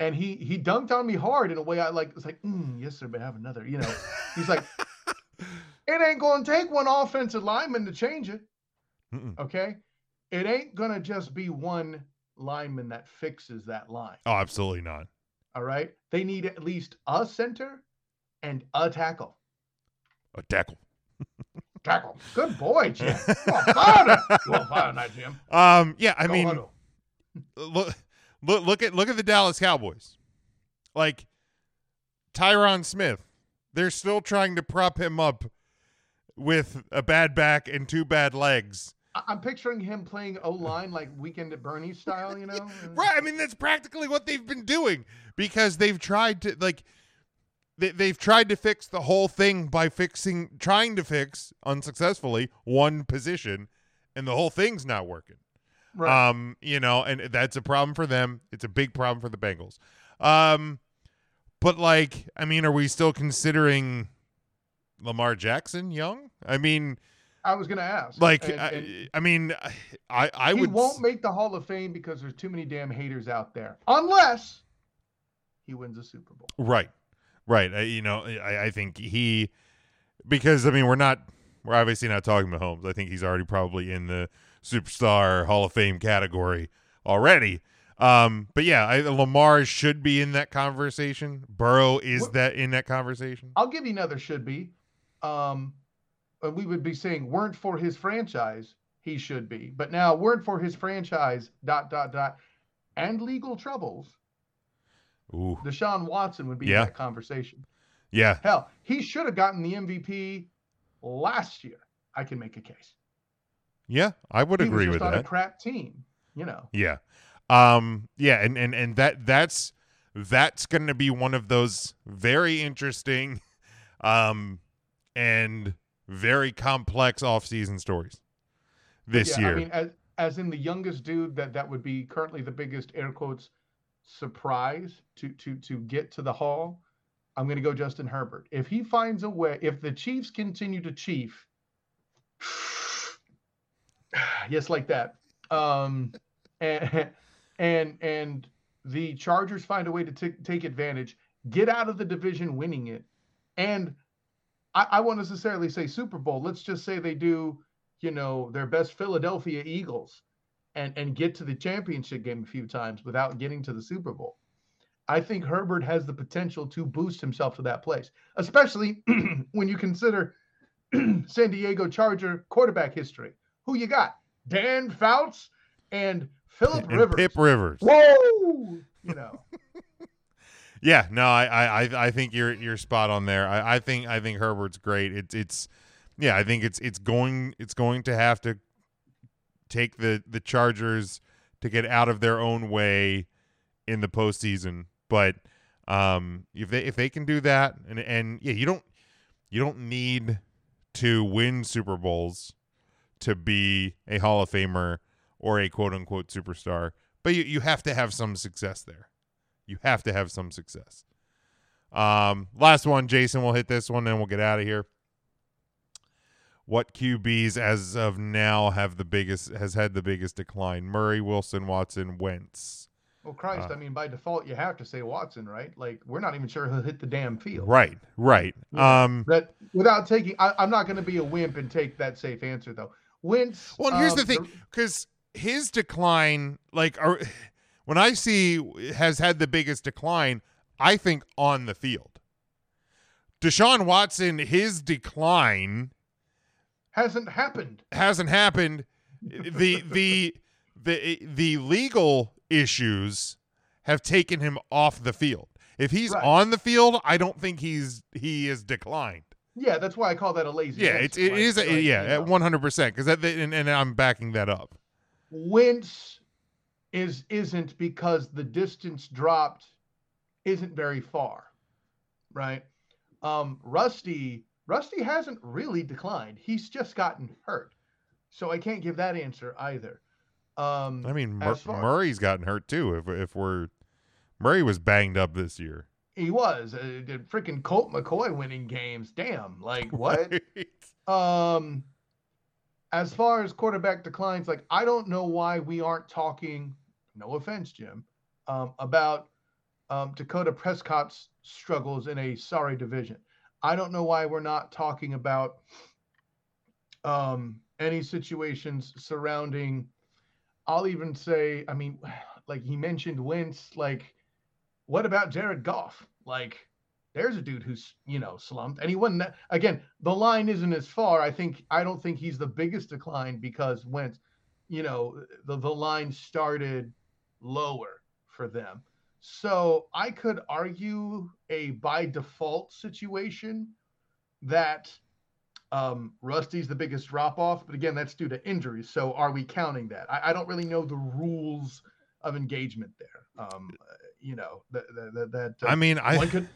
and he he dunked on me hard in a way I like. It's like, mm, yes, sir, but have another. You know, he's like, it ain't going to take one offensive lineman to change it. Mm-mm. Okay, it ain't gonna just be one lineman that fixes that line. oh, absolutely not. All right. They need at least a center and a tackle. A tackle. Tackle. Good boy, Jim. You on fire tonight. You on fire tonight, Jim. Um, yeah, I Go mean, huddle. look, look, look at look at the Dallas Cowboys. Like Tyron Smith, they're still trying to prop him up with a bad back and two bad legs. I'm picturing him playing O line like Weekend at Bernie's style, you know? Right. I mean, that's practically what they've been doing because they've tried to like they, they've tried to fix the whole thing by fixing trying to fix unsuccessfully one position and the whole thing's not working. Right. Um, you know, and that's a problem for them. It's a big problem for the Bengals. Um, but like, I mean, are we still considering Lamar Jackson young? I mean, I was going to ask. like, And- I, and I mean, I I he would won't make the Hall of Fame because there's too many damn haters out there, unless he wins a Super Bowl. Right, right. I, you know, I, I think he because I mean we're not we're obviously not talking Mahomes. I think he's already probably in the superstar Hall of Fame category already. Um, but yeah, I, Lamar should be in that conversation. Burrow is What- that in that conversation? I'll give you another should be. Um, we would be saying weren't for his franchise, he should be. But now weren't for his franchise, dot, dot, dot, and legal troubles, Ooh, Deshaun Watson would be Yeah. in that conversation. yeah, Hell, he should have gotten the MVP last year. I can make a case. yeah. I would he agree was with just on that. a crap team, you know. Yeah. Um yeah, and and and that that's that's going to be one of those very interesting um and very complex off-season stories this yeah, year. I mean, as as in the youngest dude that that would be currently the biggest air quotes surprise to to to get to the hall. I'm going to go Justin Herbert. If he finds a way, if the Chiefs continue to chief, yes, like that, um, and and and the Chargers find a way to t- take advantage, get out of the division winning it, and I, I won't necessarily say Super Bowl. Let's just say they do you know, their best Philadelphia Eagles and and get to the championship game a few times without getting to the Super Bowl. I think Herbert has the potential to boost himself to that place, especially when you consider San Diego Charger quarterback history. Who you got? Dan Fouts and Philip Rivers. Pip Rivers. Whoa! You know. Yeah, no, I, I, I- think you're you're spot on there. I, I think I think Herbert's great. It's it's yeah, I think it's it's going it's going to have to take the the Chargers to get out of their own way in the postseason. But um, if they if they can do that, and and yeah, you don't you don't need to win Super Bowls to be a Hall of Famer or a quote unquote superstar, but you, you have to have some success there. You have to have some success. Um, last one, Jason. We'll hit this one, and we'll get out of here. What QBs as of now have the biggest has had the biggest decline? Murray, Wilson, Watson, Wentz. Well, Christ, Uh, I mean, by default, you have to say Watson, right? Like, we're not even sure he'll hit the damn field. Right, right. Um, That without taking, I, I'm not going to be a wimp and take that safe answer though. Wentz. Well, here's um, the thing, because his decline, like, are, when I see has had the biggest decline, I think on the field. Deshaun Watson, his decline hasn't happened. hasn't happened. the the the the legal issues have taken him off the field. If he's Right. on the field, I don't think he's he is declined. Yeah, that's why I call that a lazy. Yeah, it's it like- is a, like, yeah, you one hundred percent. Because that and, and I'm backing that up. Wentz is isn't because the distance dropped isn't very far, right? Um, Rusty Rusty hasn't really declined. He's just gotten hurt, so I can't give that answer either. Um, I mean, Mur- far- Murray's gotten hurt too. If if we're Murray was banged up this year. he was uh, the freaking Colt McCoy winning games. Damn, like what? Um, as far as quarterback declines, like I don't know why we aren't talking. No offense, Jim, um, about um, Dakota Prescott's struggles in a sorry division. I don't know why we're not talking about um, any situations surrounding. I'll even say, I mean, like he mentioned Wentz. Like, what about Jared Goff? Like, there's a dude who's you know slumped and he wasn't that, again the line isn't as far i think i don't think he's the biggest decline because wentz you know the, the line started lower for them. So i could argue a by default situation that um, rusty's the biggest drop off but again that's due to injuries so are we counting that? I, I don't really know the rules of engagement there um, you know that that, that uh, I mean, I- could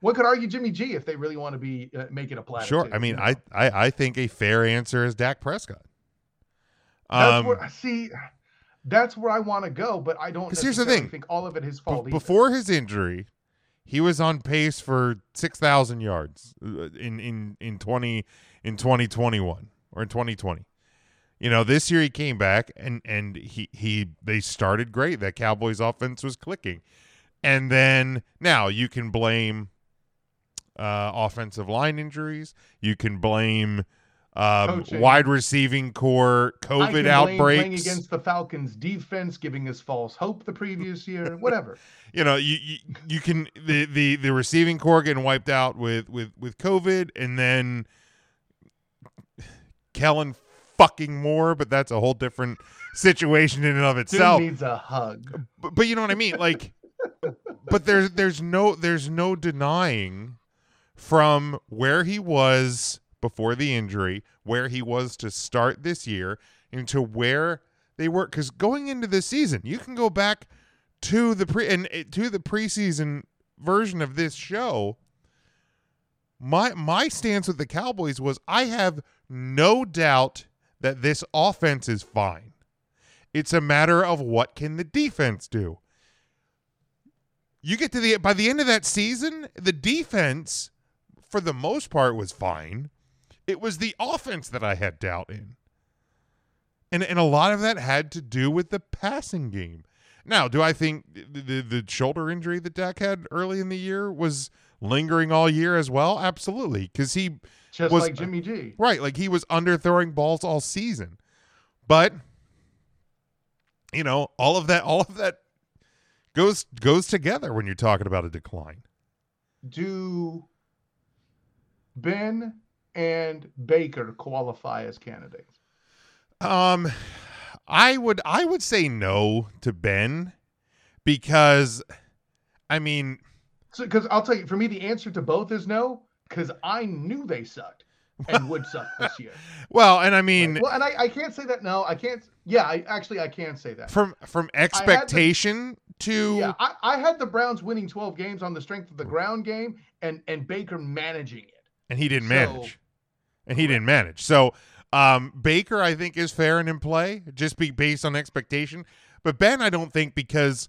one could argue Jimmy G if they really want to be uh, make it a platitude. Sure. I mean, you know? I, I I think a fair answer is Dak Prescott. Um, where see that's where I want to go, but I don't 'Cause here's the thing. think all of it be- fault. either. before his injury, he was on pace for six thousand yards uh, in in in twenty in twenty twenty one or in twenty twenty. You know, this year he came back and and he he they started great. That Cowboys offense was clicking, and then now you can blame uh, offensive line injuries. You can blame um, wide receiving core COVID outbreaks. playing against the Falcons defense, giving us false hope the previous year, whatever. you know you, you you can the the the receiving core getting wiped out with with with covid and then kellen fucking Moore but that's a whole different situation in and of Dude itself needs a hug. but, but you know what i mean like but there's there's no there's no denying from where he was before the injury where he was to start this year into where they were. Because going into this season you can go back to the pre and uh, to the preseason version of this show. My my stance with the cowboys was i have no doubt that this offense is fine. It's a matter of what can the defense do. You get to the by the end of that season the defense for the most part was fine it was the offense that i had doubt in and and a lot of that had to do with the passing game now do i think the the, the shoulder injury that Dak had early in the year was lingering all year as well absolutely because he Just was like Jimmy G. Right, like he was under throwing balls all season. But you know, all of that all of that goes goes together when you're talking about a decline. Do Ben and Baker qualify as candidates? Um, I would I would say no to Ben because, I mean, So, because I'll tell you, for me, the answer to both is no. Because I knew they sucked and would suck this year. well, and I mean, Well, and I, I can't say that. No, I can't. Yeah, I actually I can say that. from from the- expectation to Yeah, I, I had the Browns winning 12 games on the strength of the ground game and and Baker managing it. And he didn't So- manage, and he didn't manage. So, um, Baker, I think, is fair and in play, just be based on expectation. But Ben, I don't think because,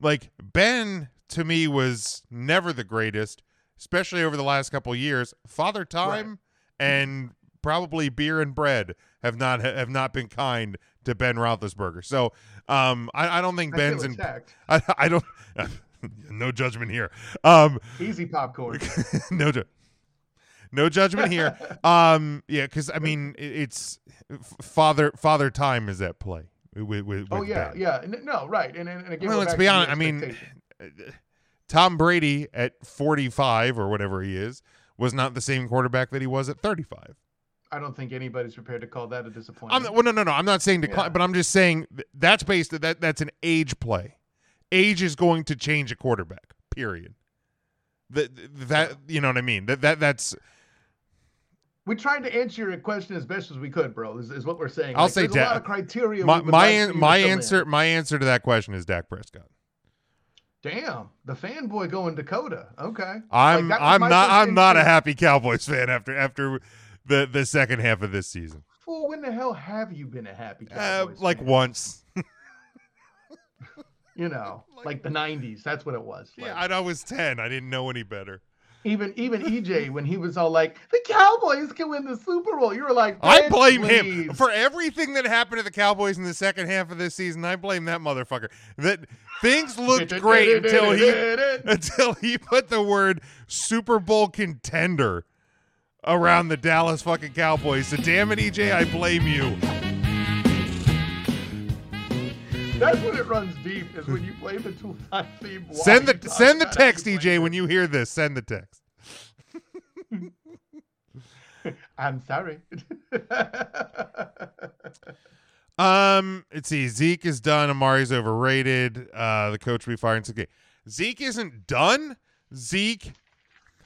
like Ben, to me was never the greatest, especially over the last couple of years. Father Time and probably beer and bread have not have not been kind to Ben Roethlisberger. So, um, I, I don't think I Ben's in. I, I don't. no judgment here. Um, Easy popcorn. no, no judgment here. Um, yeah, because I mean, it, it's father father time is at play. With, with, oh with yeah, Ben. yeah. No, right. And and, again, Well, let's be honest. I mean. Tom Brady at 45 or whatever he is was not the same quarterback that he was at 35. I don't think anybody's prepared to call that a disappointment. I'm, well, no, no, no. I'm not saying decline, Yeah. but I'm just saying that's based that that's an age play. Age is going to change a quarterback. Period. That that you know what I mean. That that that's we tried to answer your question as best as we could, bro. Is, is what we're saying. I'll Like, say there's a lot of criteria. my my like an- for you to my fill in. answer my answer to that question is Dak Prescott. Damn, the fanboy going Dakota. Okay. I'm Like, I'm not I'm not a happy Cowboys fan after after the the second half of this season. Fool, when the hell have you been a happy Uh, like fan? once. You know, like the '90s. That's what it was. Yeah, Like, I, I was 10. I didn't know any better. Even even EJ when he was all like, "The Cowboys can win the Super Bowl," you were like, I "Ben, blame him for everything that happened to the Cowboys in the second half of this season. I blame that motherfucker. That things looked great until he until he put the word Super Bowl contender around the Dallas fucking Cowboys. So damn it, EJ, I blame you. That's when it runs deep. Is when you play the two-time theme. while Send the send the text, EJ, when you hear this. Send the text. I'm sorry. Um, let's see. Zeke is done. Amari's overrated. Uh, the coach will be fired in six games. Zeke isn't done. Zeke,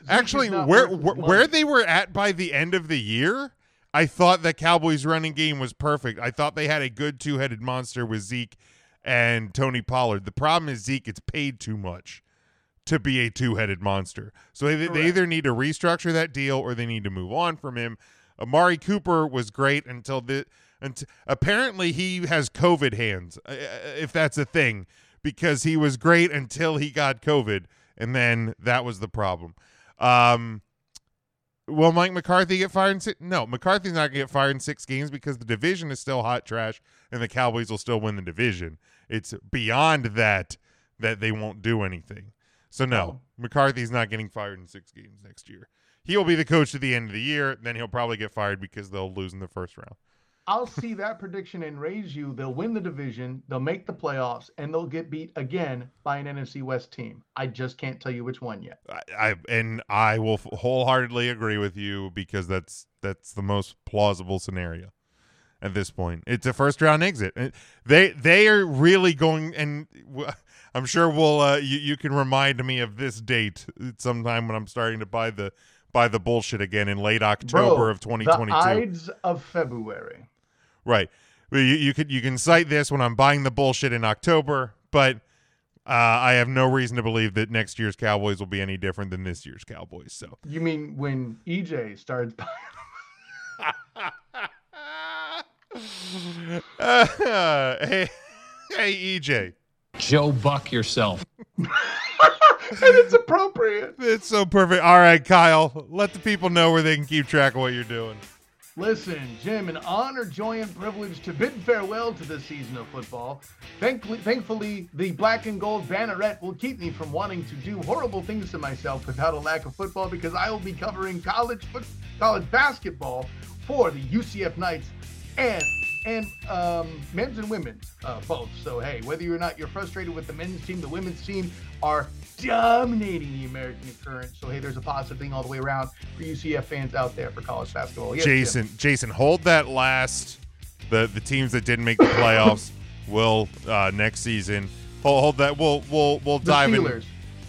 actually, where where, where they were at by the end of the year, I thought the Cowboys' running game was perfect. I thought they had a good two-headed monster with Zeke and Tony Pollard. The problem is Zeke gets paid too much to be a two-headed monster. So they, they either need to restructure that deal or they need to move on from him. Amari Cooper was great until the and apparently he has COVID hands, uh, if that's a thing, because he was great until he got COVID, and then that was the problem. Um, will Mike McCarthy get fired in six? No, McCarthy's not going to get fired in six games because the division is still hot trash, and the Cowboys will still win the division. It's beyond that that they won't do anything. So no, oh. McCarthy's not getting fired in six games next year. He will be the coach at the end of the year. Then he'll probably get fired because they'll lose in the first round. I'll see that prediction and raise you. They'll win the division, they'll make the playoffs, and they'll get beat again by an NFC West team. I just can't tell you which one yet. I, I and I will wholeheartedly agree with you because that's that's the most plausible scenario at this point. It's a first round exit. They they are really going, and I'm sure we'll uh, you you can remind me of this date sometime when I'm starting to buy the buy the bullshit again in late October Bro, of 2022. The Ides of February. Right. You, you could you can cite this when I'm buying the bullshit in October, but uh, I have no reason to believe that next year's Cowboys will be any different than this year's Cowboys. So You mean when EJ starts uh, hey, hey, EJ, Joe Buck yourself. and it's appropriate. it's so perfect. All right, Kyle, let the people know where they can keep track of what you're doing. Listen, Jim, an honor, joy, and privilege to bid farewell to this season of football. Thankfully, thankfully, the black and gold banneret will keep me from wanting to do horrible things to myself without a lack of football because I will be covering college foot, college basketball for the UCF Knights and and um, men's and women's uh, both. So hey, whether you're not you're frustrated with the men's team, the women's team are dominating the American current. So hey, there's a positive thing all the way around for UCF fans out there for college basketball. Yes, Jason, Jim. Jason, hold that last. The the teams that didn't make the playoffs will uh, next season. Hold, hold that. We'll we'll we'll The dive in.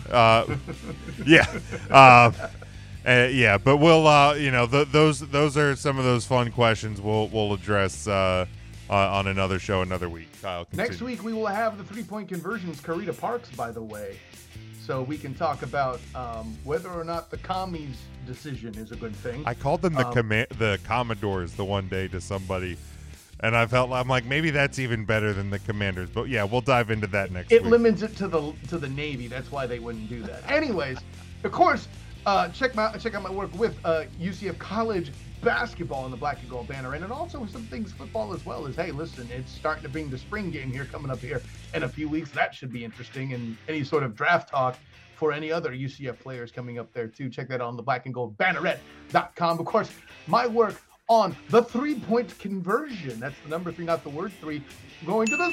Uh, yeah, uh, uh, yeah, but we'll uh, you know th- those those are some of those fun questions we'll we'll address uh, on, on another show another week. Kyle, Next week we will have the three point conversions, Karita Parks, by the way. So we can talk about um, whether or not the commies decision is a good thing. I called them the Um, comma- the Commodores the one day to somebody, and I felt I'm like maybe that's even better than the Commanders. But yeah, we'll dive into that next it week. limits it to the to the Navy. That's why they wouldn't do that. Anyways, of course, uh, check my check out my work with uh, UCF college basketball in the black and gold banner, and then also some things football as well. Is hey, listen, it's starting to bring the spring game here coming up here in a few weeks. That should be interesting, and any sort of draft talk for any other UCF players coming up there too. Check that out on the black and gold banneret.com. Of course, my work on the three point conversion. That's the number three, not the word three. Going to the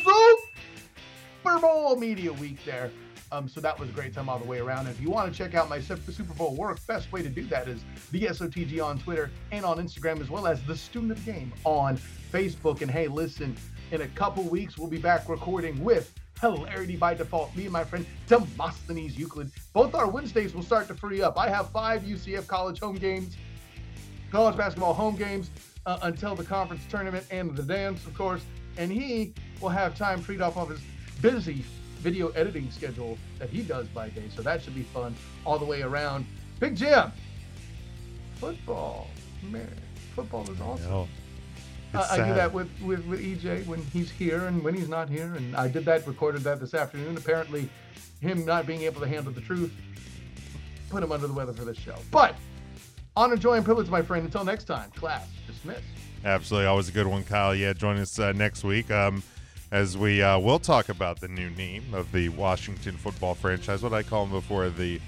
Super Bowl media week there. Um, so that was a great time all the way around. And if you want to check out my Super Bowl work, best way to do that is the SOTG on Twitter and on Instagram, as well as the Student of the Game on Facebook. And hey, listen, in a couple weeks, we'll be back recording with Hilarity by Default. Me and my friend Demosthenes Euclid. Both our Wednesdays will start to free up. I have five UCF college home games, college basketball home games uh, until the conference tournament and the dance, of course. And he will have time freed up of his busy video editing schedule that he does by day. So that should be fun all the way around. Big Jim, football, man, football is awesome. I, I do that with, with with EJ when he's here and when he's not here, and I did that, recorded that this afternoon. Apparently, him not being able to handle the truth put him under the weather for this show. But honor, joy, and privilege, my friend. Until next time, class dismissed. Absolutely, always a good one, Kyle. Yeah, join us uh, next week um, as we uh, will talk about the new name of the Washington football franchise. What I call them before the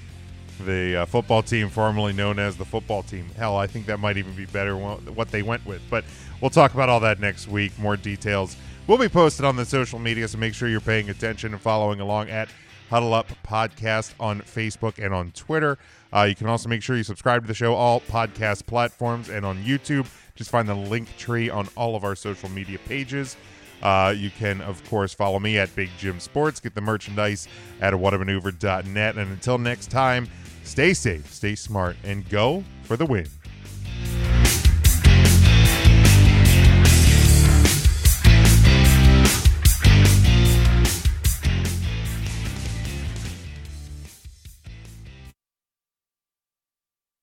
the uh, football team, formerly known as the football team. Hell, I think that might even be better what they went with. But we'll talk about all that next week. More details will be posted on the social media, so make sure you're paying attention and following along at Huddle Up Podcast on Facebook and on Twitter. Uh, you can also make sure you subscribe to the show, all podcast platforms, and on YouTube. Just find the link tree on all of our social media pages. Uh, you can, of course, follow me at Big Jim Sports. Get the merchandise at whatamaneuver.net. And until next time, stay safe, stay smart, and go for the win.